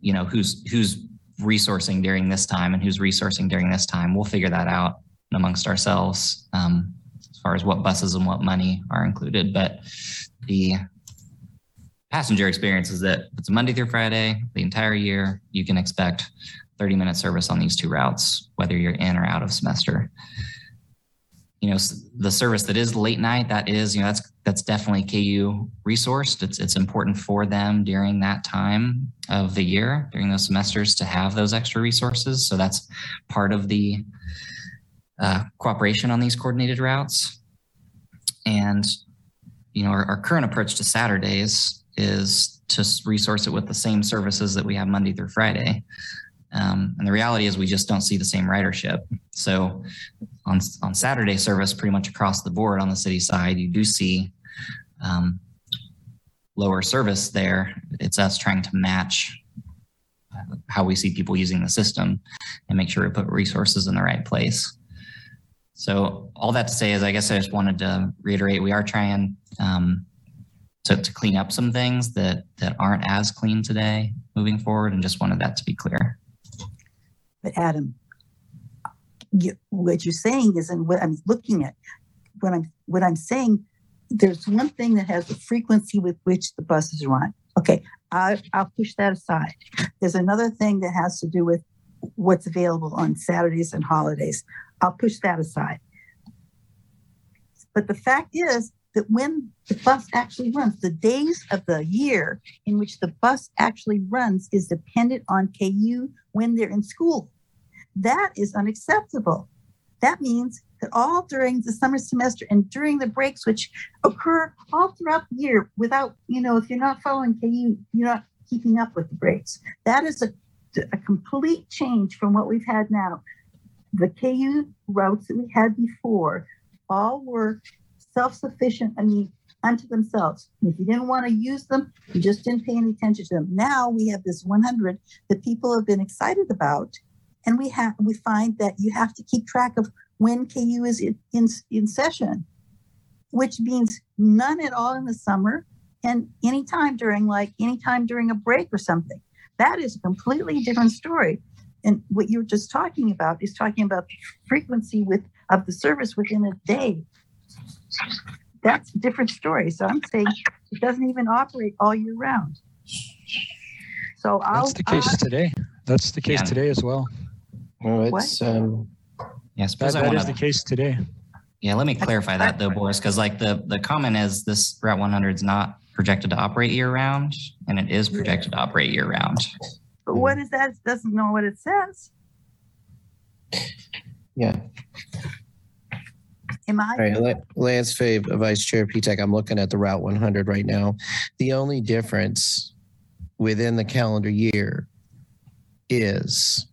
you know who's who's resourcing during this time and who's resourcing during this time we'll figure that out amongst ourselves um, as far as what buses and what money are included but the passenger experience is that it's Monday through Friday, the entire year, you can expect 30 minute service on these two routes, whether you're in or out of semester. You know, the service that is late night, that is, you know, that's that's definitely KU resourced. It's it's important for them during that time of the year, during those semesters, to have those extra resources. So that's part of the uh, cooperation on these coordinated routes. And you know, our, our current approach to Saturdays is to resource it with the same services that we have Monday through Friday. Um, and the reality is we just don't see the same ridership. So on, on Saturday service, pretty much across the board on the city side, you do see um, lower service there. It's us trying to match uh, how we see people using the system and make sure we put resources in the right place. So all that to say is, I guess I just wanted to reiterate, we are trying um, to, to clean up some things that that aren't as clean today moving forward, and just wanted that to be clear. But Adam, you, what you're saying is, and what I'm looking at, what I'm what I'm saying, there's one thing that has the frequency with which the buses run. Okay, I, I'll push that aside. There's another thing that has to do with what's available on Saturdays and holidays. I'll push that aside. But the fact is that when the bus actually runs, the days of the year in which the bus actually runs is dependent on KU when they're in school. That is unacceptable. That means that all during the summer semester and during the breaks, which occur all throughout the year without, you know, if you're not following KU, you're not keeping up with the breaks. That is a, a complete change from what we've had now. The KU routes that we had before all were self-sufficient, I mean, unto themselves. If you didn't want to use them, you just didn't pay any attention to them. Now we have this 100 that people have been excited about, and we have we find that you have to keep track of when KU is in, in, in session, which means none at all in the summer and anytime during like anytime during a break or something. That is a completely different story. And what you're just talking about is talking about the frequency with of the service within a day. That's a different story. So I'm saying it doesn't even operate all year round. So I'll. That's the case today. That's the case Yeah. today as well. Oh, it's um, Yeah, I That, suppose I that want the case today. Yeah, let me clarify that though, Boris, because like the the comment is this Route 100 is not projected to operate year round, and it is projected to operate year round. But what is that? It doesn't know what it says. yeah. Am I? All right, Lance Fabe, Vice Chair PTAC, I'm looking at the Route 100 right now. The only difference within the calendar year is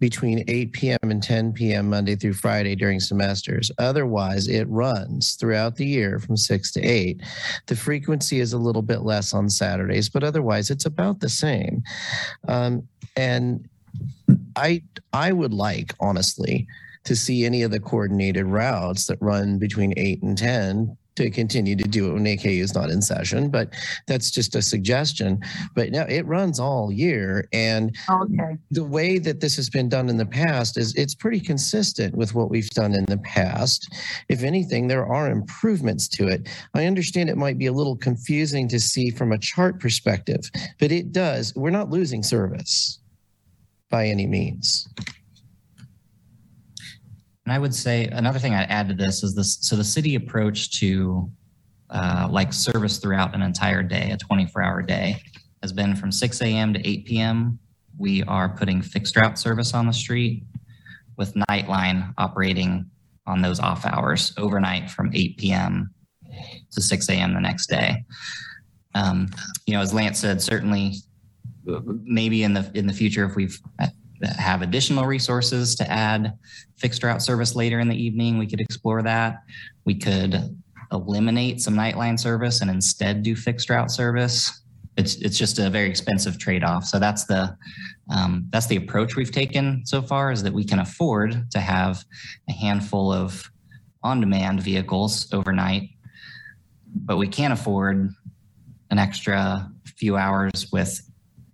between 8 p.m. and 10 p.m. Monday through Friday during semesters. Otherwise, it runs throughout the year from 6 to 8. The frequency is a little bit less on Saturdays, but otherwise, it's about the same. Um, and I I would like, honestly, to see any of the coordinated routes that run between 8 and 10 to continue to do it when AKU is not in session, but that's just a suggestion. But now it runs all year. And Okay. the way that this has been done in the past is it's pretty consistent with what we've done in the past. If anything, there are improvements to it. I understand it might be a little confusing to see from a chart perspective, but it does. We're not losing service by any means. And I would say another thing I'd add to this is this. So the city approach to uh, like service throughout an entire day, a 24 hour day, has been from 6 a.m. to 8 p.m. We are putting fixed route service on the street with Nightline operating on those off hours overnight from 8 p.m. to 6 a.m. the next day. Um, you know, as Lance said, certainly maybe in the in the future if we've uh, have additional resources to add fixed route service later in the evening we could explore that we could eliminate some nightline service and instead do fixed route service. It's it's just a very expensive trade-off. So that's the um, that's the approach we've taken so far is that we can afford to have a handful of on-demand vehicles overnight, but we can't afford an extra few hours with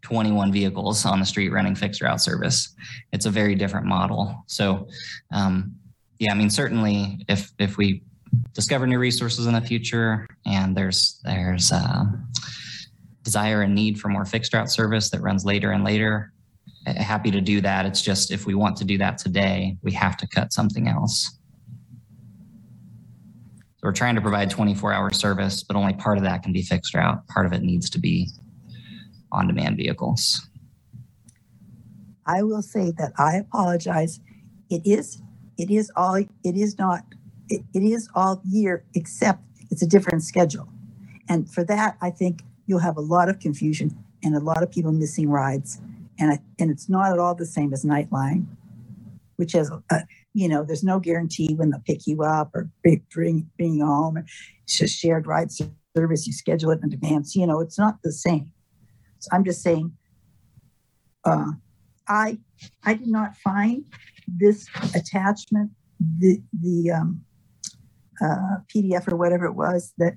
21 vehicles on the street running fixed route service. It's a very different model. So, um, yeah, I mean, certainly if if we discover new resources in the future and there's there's um, desire and need for more fixed route service that runs later and later, eh, happy to do that. It's just if we want to do that today, we have to cut something else. So we're trying to provide 24 hour service, but only part of that can be fixed route. Part of it needs to be on demand vehicles. I will say that I apologize. It is, it is all, it is not, it, it is all year except it's a different schedule. And for that, I think you'll have a lot of confusion and a lot of people missing rides. And I, and it's not at all the same as Nightline, which has, a, you know, there's no guarantee when they'll pick you up or bring, bring, bring you home. It's just shared ride service. You schedule it in advance. You know, it's not the same. So I'm just saying, uh, I I did not find this attachment, the the um, uh, PDF or whatever it was that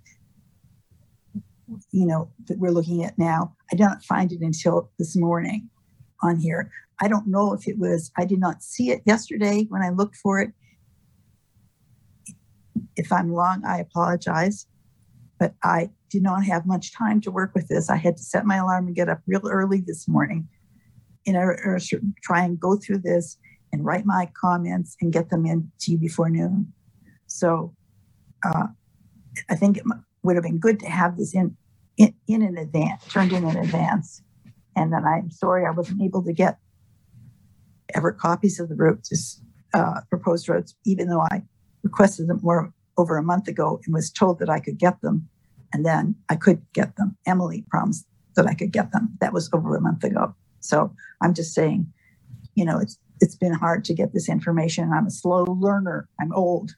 you know that we're looking at now. I did not find it until this morning on here. I don't know if it was. I did not see it yesterday when I looked for it. If I'm wrong, I apologize, but I did not have much time to work with this. I had to set my alarm and get up real early this morning in order to try and go through this and write my comments and get them in to you before noon. So uh, I think it would have been good to have this in, in, in an advance, turned in in advance. And then I'm sorry I wasn't able to get ever copies of the routes, uh, proposed roads, even though I requested them more over a month ago and was told that I could get them and then I could get them. Emily promised that I could get them. That was over a month ago. So I'm just saying, you know, it's it's been hard to get this information. I'm a slow learner. I'm old.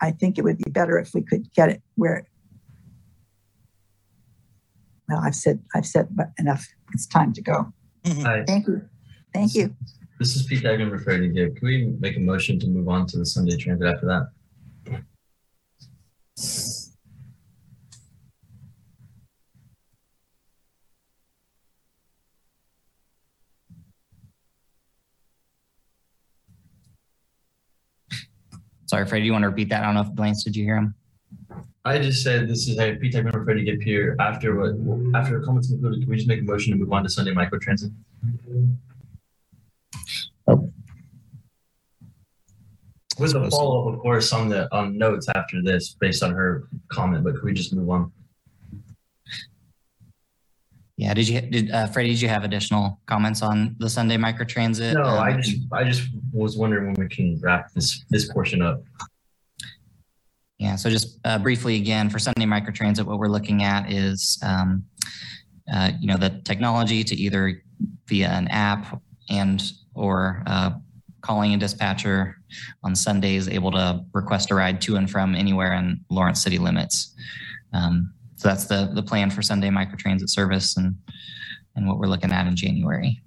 I think it would be better if we could get it where well, I've said I've said enough. It's time to go. Mm-hmm. Hi. Thank you. Thank you. This is PTAC member referring to give. Can we make a motion to move on to the Sunday transit after that? Sorry, Freddie, do you want to repeat that? I don't know if Lance, did you hear him? I just said this is a PTAC member Freddie here. After what after comments concluded, can we just make a motion to move on to Sunday microtransit? With a follow up, of course, on the on notes after this based on her comment, but can we just move on? Yeah, did you did uh, Freddie? Did you have additional comments on the Sunday microtransit? No, Um, I just I just was wondering when we can wrap this this portion up. Yeah, so just uh, briefly again, for Sunday microtransit, what we're looking at is, um, uh, you know, the technology to either via an app and or uh, calling a dispatcher on Sundays able to request a ride to and from anywhere in Lawrence city limits. Um, so that's the the plan for Sunday microtransit service and and what we're looking at in January.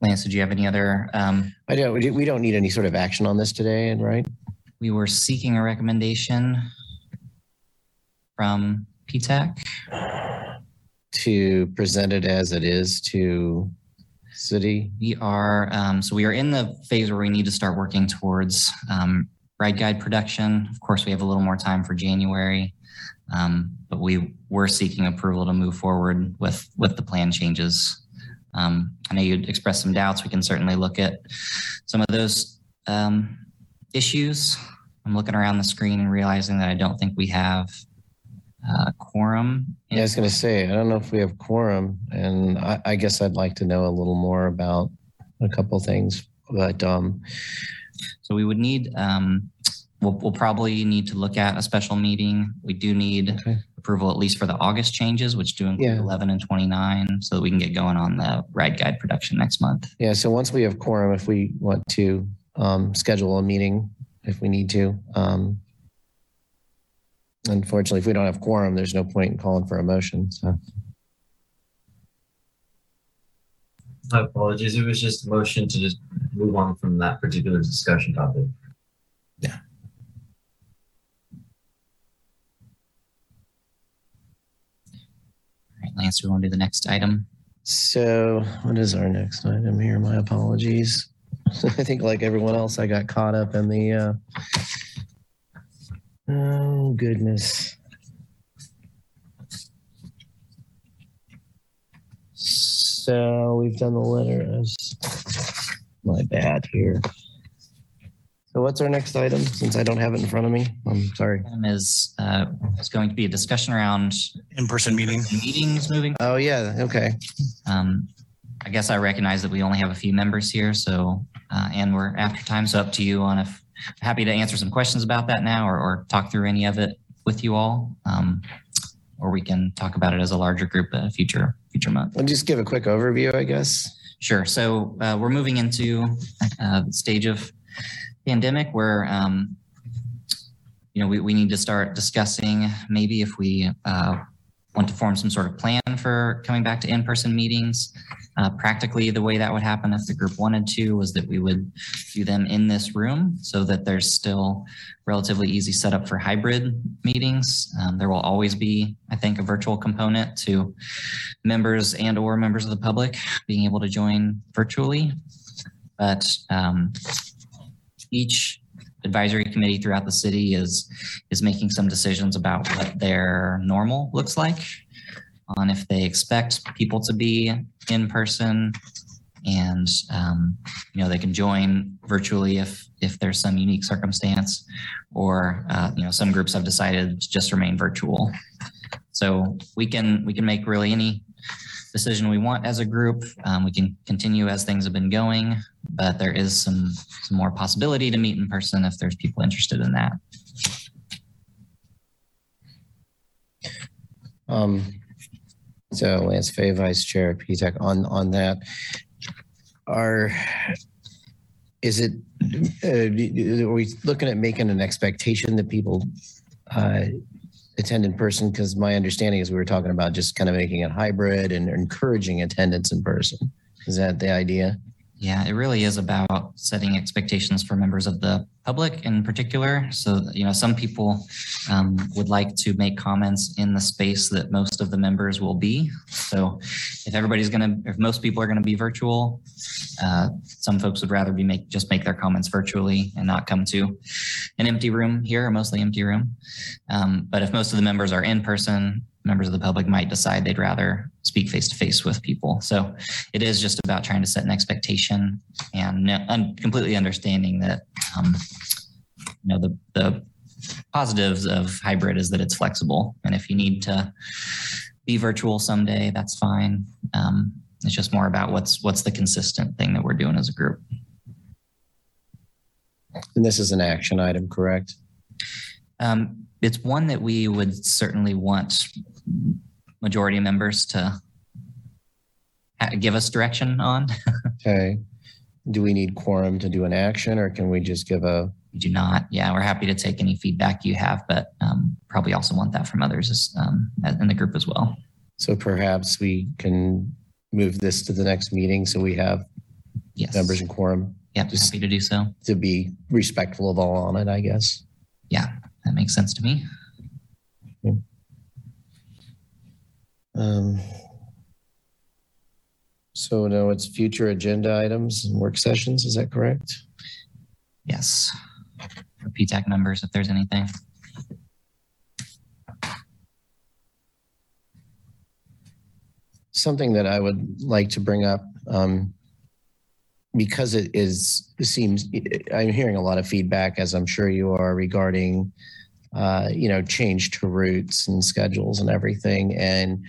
Lance, did you have any other? Um, I don't. we- We don't need any sort of action on this today, and right? We were seeking a recommendation from PTAC. To present it as it is to city. We are, um, so we are in the phase where we need to start working towards um, ride guide production. Of course, we have a little more time for January, um, but we were seeking approval to move forward with with the plan changes. Um, I know you'd expressed some doubts. We can certainly look at some of those um, issues. I'm looking around the screen and realizing that I don't think we have uh, quorum. Yeah, I was going to say, I don't know if we have quorum, and I, I guess I'd like to know a little more about a couple things. But um, So we would need um, we'll, we'll probably need to look at a special meeting. We do need Okay. approval at least for the August changes, which do include Yeah. 11 and 29, so that we can get going on the ride guide production next month. Yeah, so once we have quorum, if we want to um, schedule a meeting, if we need to. um, Unfortunately, if we don't have quorum, there's no point in calling for a motion, so. My apologies. It was just a motion to just move on from that particular discussion topic. Yeah. All right, Lance, we want to do the next item? So what is our next item here? My apologies. I think like everyone else, I got caught up in the, uh, oh goodness. So we've done the letters. My bad here. So what's our next item? Since I don't have it in front of me, I'm sorry. Item is, uh, is going to be a discussion around In-person meeting. meetings moving Oh, yeah, okay. Um, I guess I recognize that we only have a few members here, so, uh, and we're after time's up to you on if, happy to answer some questions about that now or, or talk through any of it with you all. Um, or we can talk about it as a larger group a future, future month. I'll just give a quick overview, I guess. Sure. So, uh, we're moving into, uh, the stage of pandemic where, um, you know, we, we need to start discussing maybe if we, uh, want to form some sort of plan for coming back to in-person meetings. Uh, practically, the way that would happen if the group wanted to was that we would do them in this room so that there's still relatively easy setup for hybrid meetings. Um, there will always be, I think, a virtual component to members and or members of the public being able to join virtually. But um, each advisory committee throughout the city is is making some decisions about what their normal looks like on if they expect people to be in person. And um, you know they can join virtually if if there's some unique circumstance or uh, you know some groups have decided to just remain virtual. So we can we can make really any decision we want as a group. Um, we can continue as things have been going but there is some some more possibility to meet in person if there's people interested in that. Um, so Lance Fay, Vice Chair at PTAC, on, on that, are, is it, uh, are we looking at making an expectation that people uh, attend in person? Because my understanding is we were talking about just kind of making it hybrid and encouraging attendance in person. Is that the idea? Yeah, it really is about setting expectations for members of the public in particular. So, you know, some people um, would like to make comments in the space that most of the members will be. So, if everybody's going to, if most people are going to be virtual, uh, some folks would rather be make just make their comments virtually and not come to an empty room here, a mostly empty room. Um, but if most of the members are in person, members of the public might decide they'd rather speak face to face with people. So it is just about trying to set an expectation and completely understanding that, um, you know, the, the positives of hybrid is that it's flexible. And if you need to be virtual someday, that's fine. Um, it's just more about what's what's the consistent thing that we're doing as a group. And this is an action item, correct? Um, it's one that we would certainly want majority members to give us direction on. Okay. Do we need quorum to do an action or can we just give a, We do not. Yeah, we're happy to take any feedback you have, but um, probably also want that from others as, um, in the group as well. so perhaps we can move this to the next meeting so we have Yes. members and quorum Yep, Just- happy to do so. to be respectful of all on it, I guess. Yeah, that makes sense to me. Um, so now it's future agenda items and work sessions. Is that correct? Yes. For PTAC members, if there's anything. Something that I would like to bring up, um, because it is, it seems, I'm hearing a lot of feedback, as I'm sure you are, regarding, uh, you know, change to routes and schedules and everything, and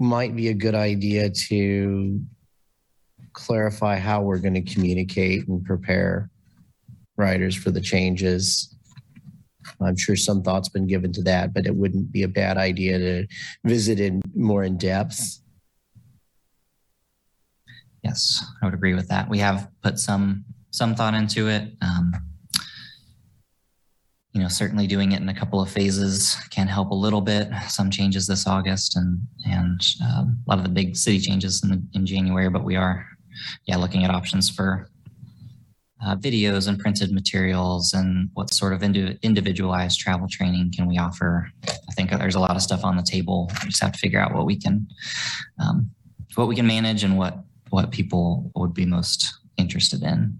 might be a good idea to clarify how we're going to communicate and prepare riders for the changes. I'm sure some thought's been given to that, but it wouldn't be a bad idea to visit in more in depth. Yes, I would agree with that. We have put some some thought into it. Um, you know, certainly doing it in a couple of phases can help a little bit. Some changes this August and and um, a lot of the big city changes in, the, in January, but we are, yeah, looking at options for uh, videos and printed materials and what sort of indi- individualized travel training can we offer. I think there's a lot of stuff on the table. We just have to figure out what we can, um, what we can manage and what what people would be most interested in.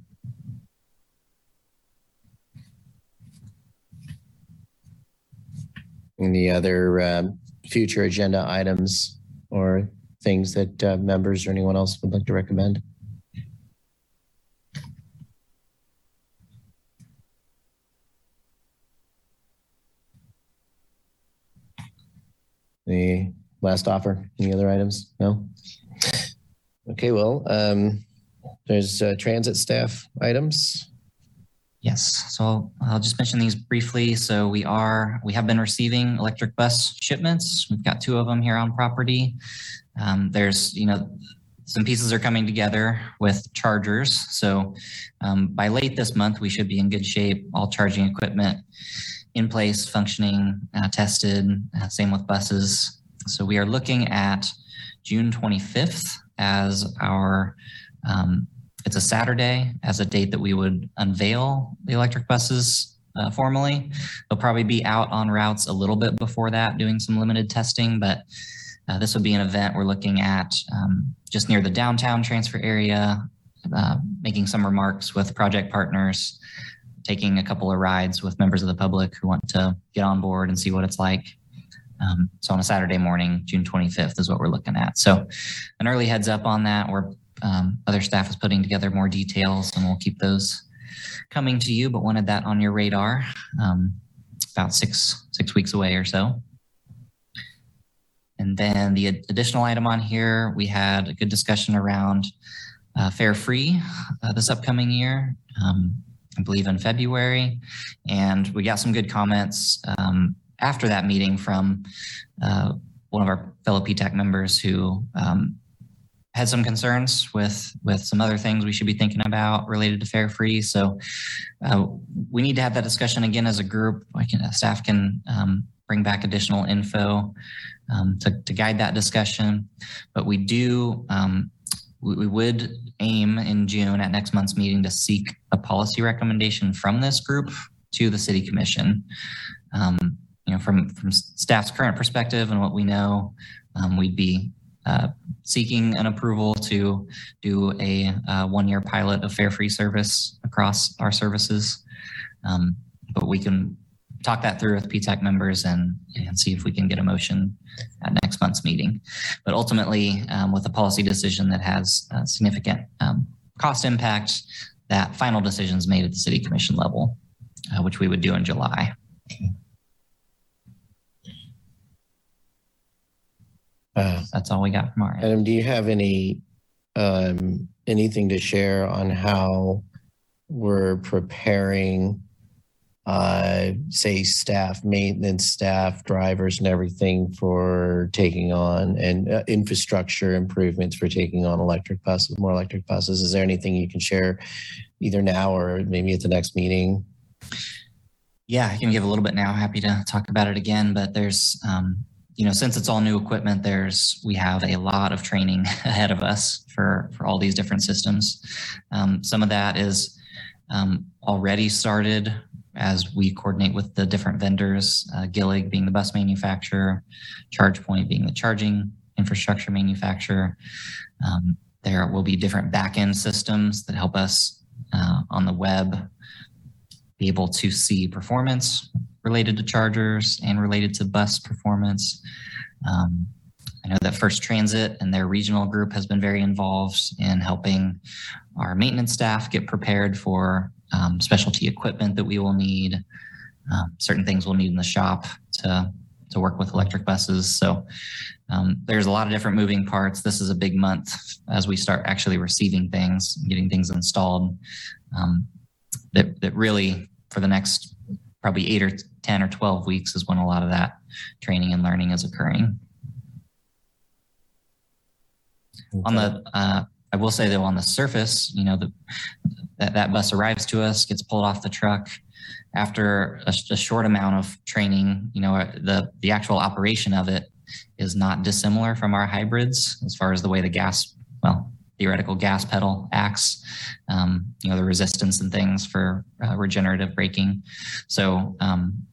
Any other um, future agenda items or things that uh, members or anyone else would like to recommend? Any last offer? Any other items? No? Okay, well, um, there's uh, transit staff items. Yes, so I'll just mention these briefly. So we are, we have been receiving electric bus shipments. We've got two of them here on property. Um, there's, you know, some pieces are coming together with chargers. So um, by late this month, we should be in good shape. All charging equipment in place, functioning, uh, tested. Uh, same with buses. So we are looking at June 25th as our um, it's a Saturday as a date that we would unveil the electric buses uh, formally. They'll probably be out on routes a little bit before that, doing some limited testing, but uh, this would be an event we're looking at um, just near the downtown transfer area, uh, making some remarks with project partners, taking a couple of rides with members of the public who want to get on board and see what it's like. Um, so on a Saturday morning, June 25th is what we're looking at. So an early heads up on that. We're um, other staff is putting together more details and we'll keep those coming to you, but wanted that on your radar um, about six, six weeks away or so. And then the additional item on here, we had a good discussion around uh, fare free uh, this upcoming year, um, I believe in February. And we got some good comments um, after that meeting from uh, one of our fellow PTAC members who um, had some concerns with with some other things we should be thinking about related to fare free. So uh, we need to have that discussion again as a group. I can staff can um, bring back additional info um, to, to guide that discussion. But we do um, we, we would aim in June at next month's meeting to seek a policy recommendation from this group to the city commission. Um, you know, from from staff's current perspective and what we know, um, we'd be uh, seeking an approval to do a uh, one-year pilot of fare-free service across our services. Um, but we can talk that through with PTAC members and, and see if we can get a motion at next month's meeting. But ultimately, um, with a policy decision that has significant um, cost impact, that final decision is made at the city commission level, uh, which we would do in July. Uh, That's all we got from our end. Adam, do you have any um, anything to share on how we're preparing, uh, say, staff, maintenance staff, drivers, and everything for taking on and uh, infrastructure improvements for taking on electric buses, more electric buses? Is there anything you can share, either now or maybe at the next meeting? Yeah, I can give a little bit now. Happy to talk about it again, but there's um, you know, since it's all new equipment, there's we have a lot of training ahead of us for for all these different systems. Um, some of that is um, already started as we coordinate with the different vendors, uh, Gillig being the bus manufacturer, ChargePoint being the charging infrastructure manufacturer. Um, there will be different backend systems that help us uh, on the web be able to see performance related to chargers and related to bus performance. Um, I know that First Transit and their regional group has been very involved in helping our maintenance staff get prepared for um, specialty equipment that we will need, um, certain things we'll need in the shop to, to work with electric buses. So um, there's a lot of different moving parts. This is a big month as we start actually receiving things, getting things installed. Um, that, that really, for the next probably eight or 10 or 12 weeks is when a lot of that training and learning is occurring. On the, uh, I will say though, on the surface, you know, the, that, that bus arrives to us, gets pulled off the truck. After a, a short amount of training, you know, the, the actual operation of it is not dissimilar from our hybrids as far as the way the gas, well, theoretical gas pedal acts, um, you know, the resistance and things for uh, regenerative braking. So, um,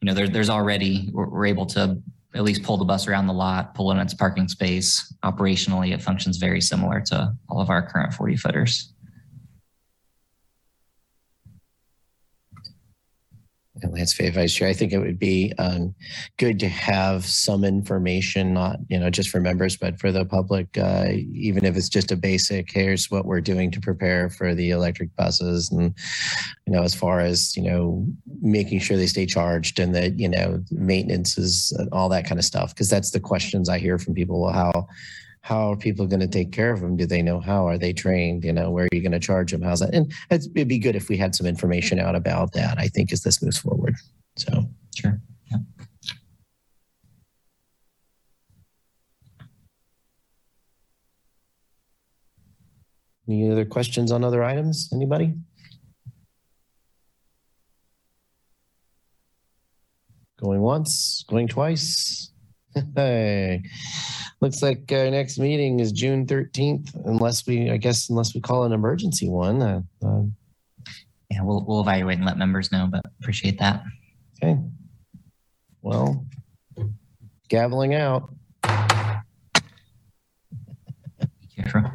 you know, there, there's already, we're, able to at least pull the bus around the lot, pull it in its parking space. Operationally, it functions very similar to all of our current 40 footers. And Lance Fay, Vice Chair, I think it would be um, good to have some information, not you know just for members, but for the public, uh, even if it's just a basic. Here's what we're doing to prepare for the electric buses, and you know, as far as you know, making sure they stay charged and that you know maintenance is all that kind of stuff. Because that's the questions I hear from people. Well, how how are people going to take care of them? Do they know how? Are they trained? You know, where are you going to charge them? How's that? And it's, it'd be good if we had some information out about that. I think as this moves forward. So sure. Yeah. Any other questions on other items? Anybody? Going once, going twice. Hey, looks like our next meeting is June 13th, unless we, I guess, unless we call an emergency one. Uh, uh, Yeah, we'll, we'll evaluate and let members know, but appreciate that. okay. Well, gaveling out. Careful.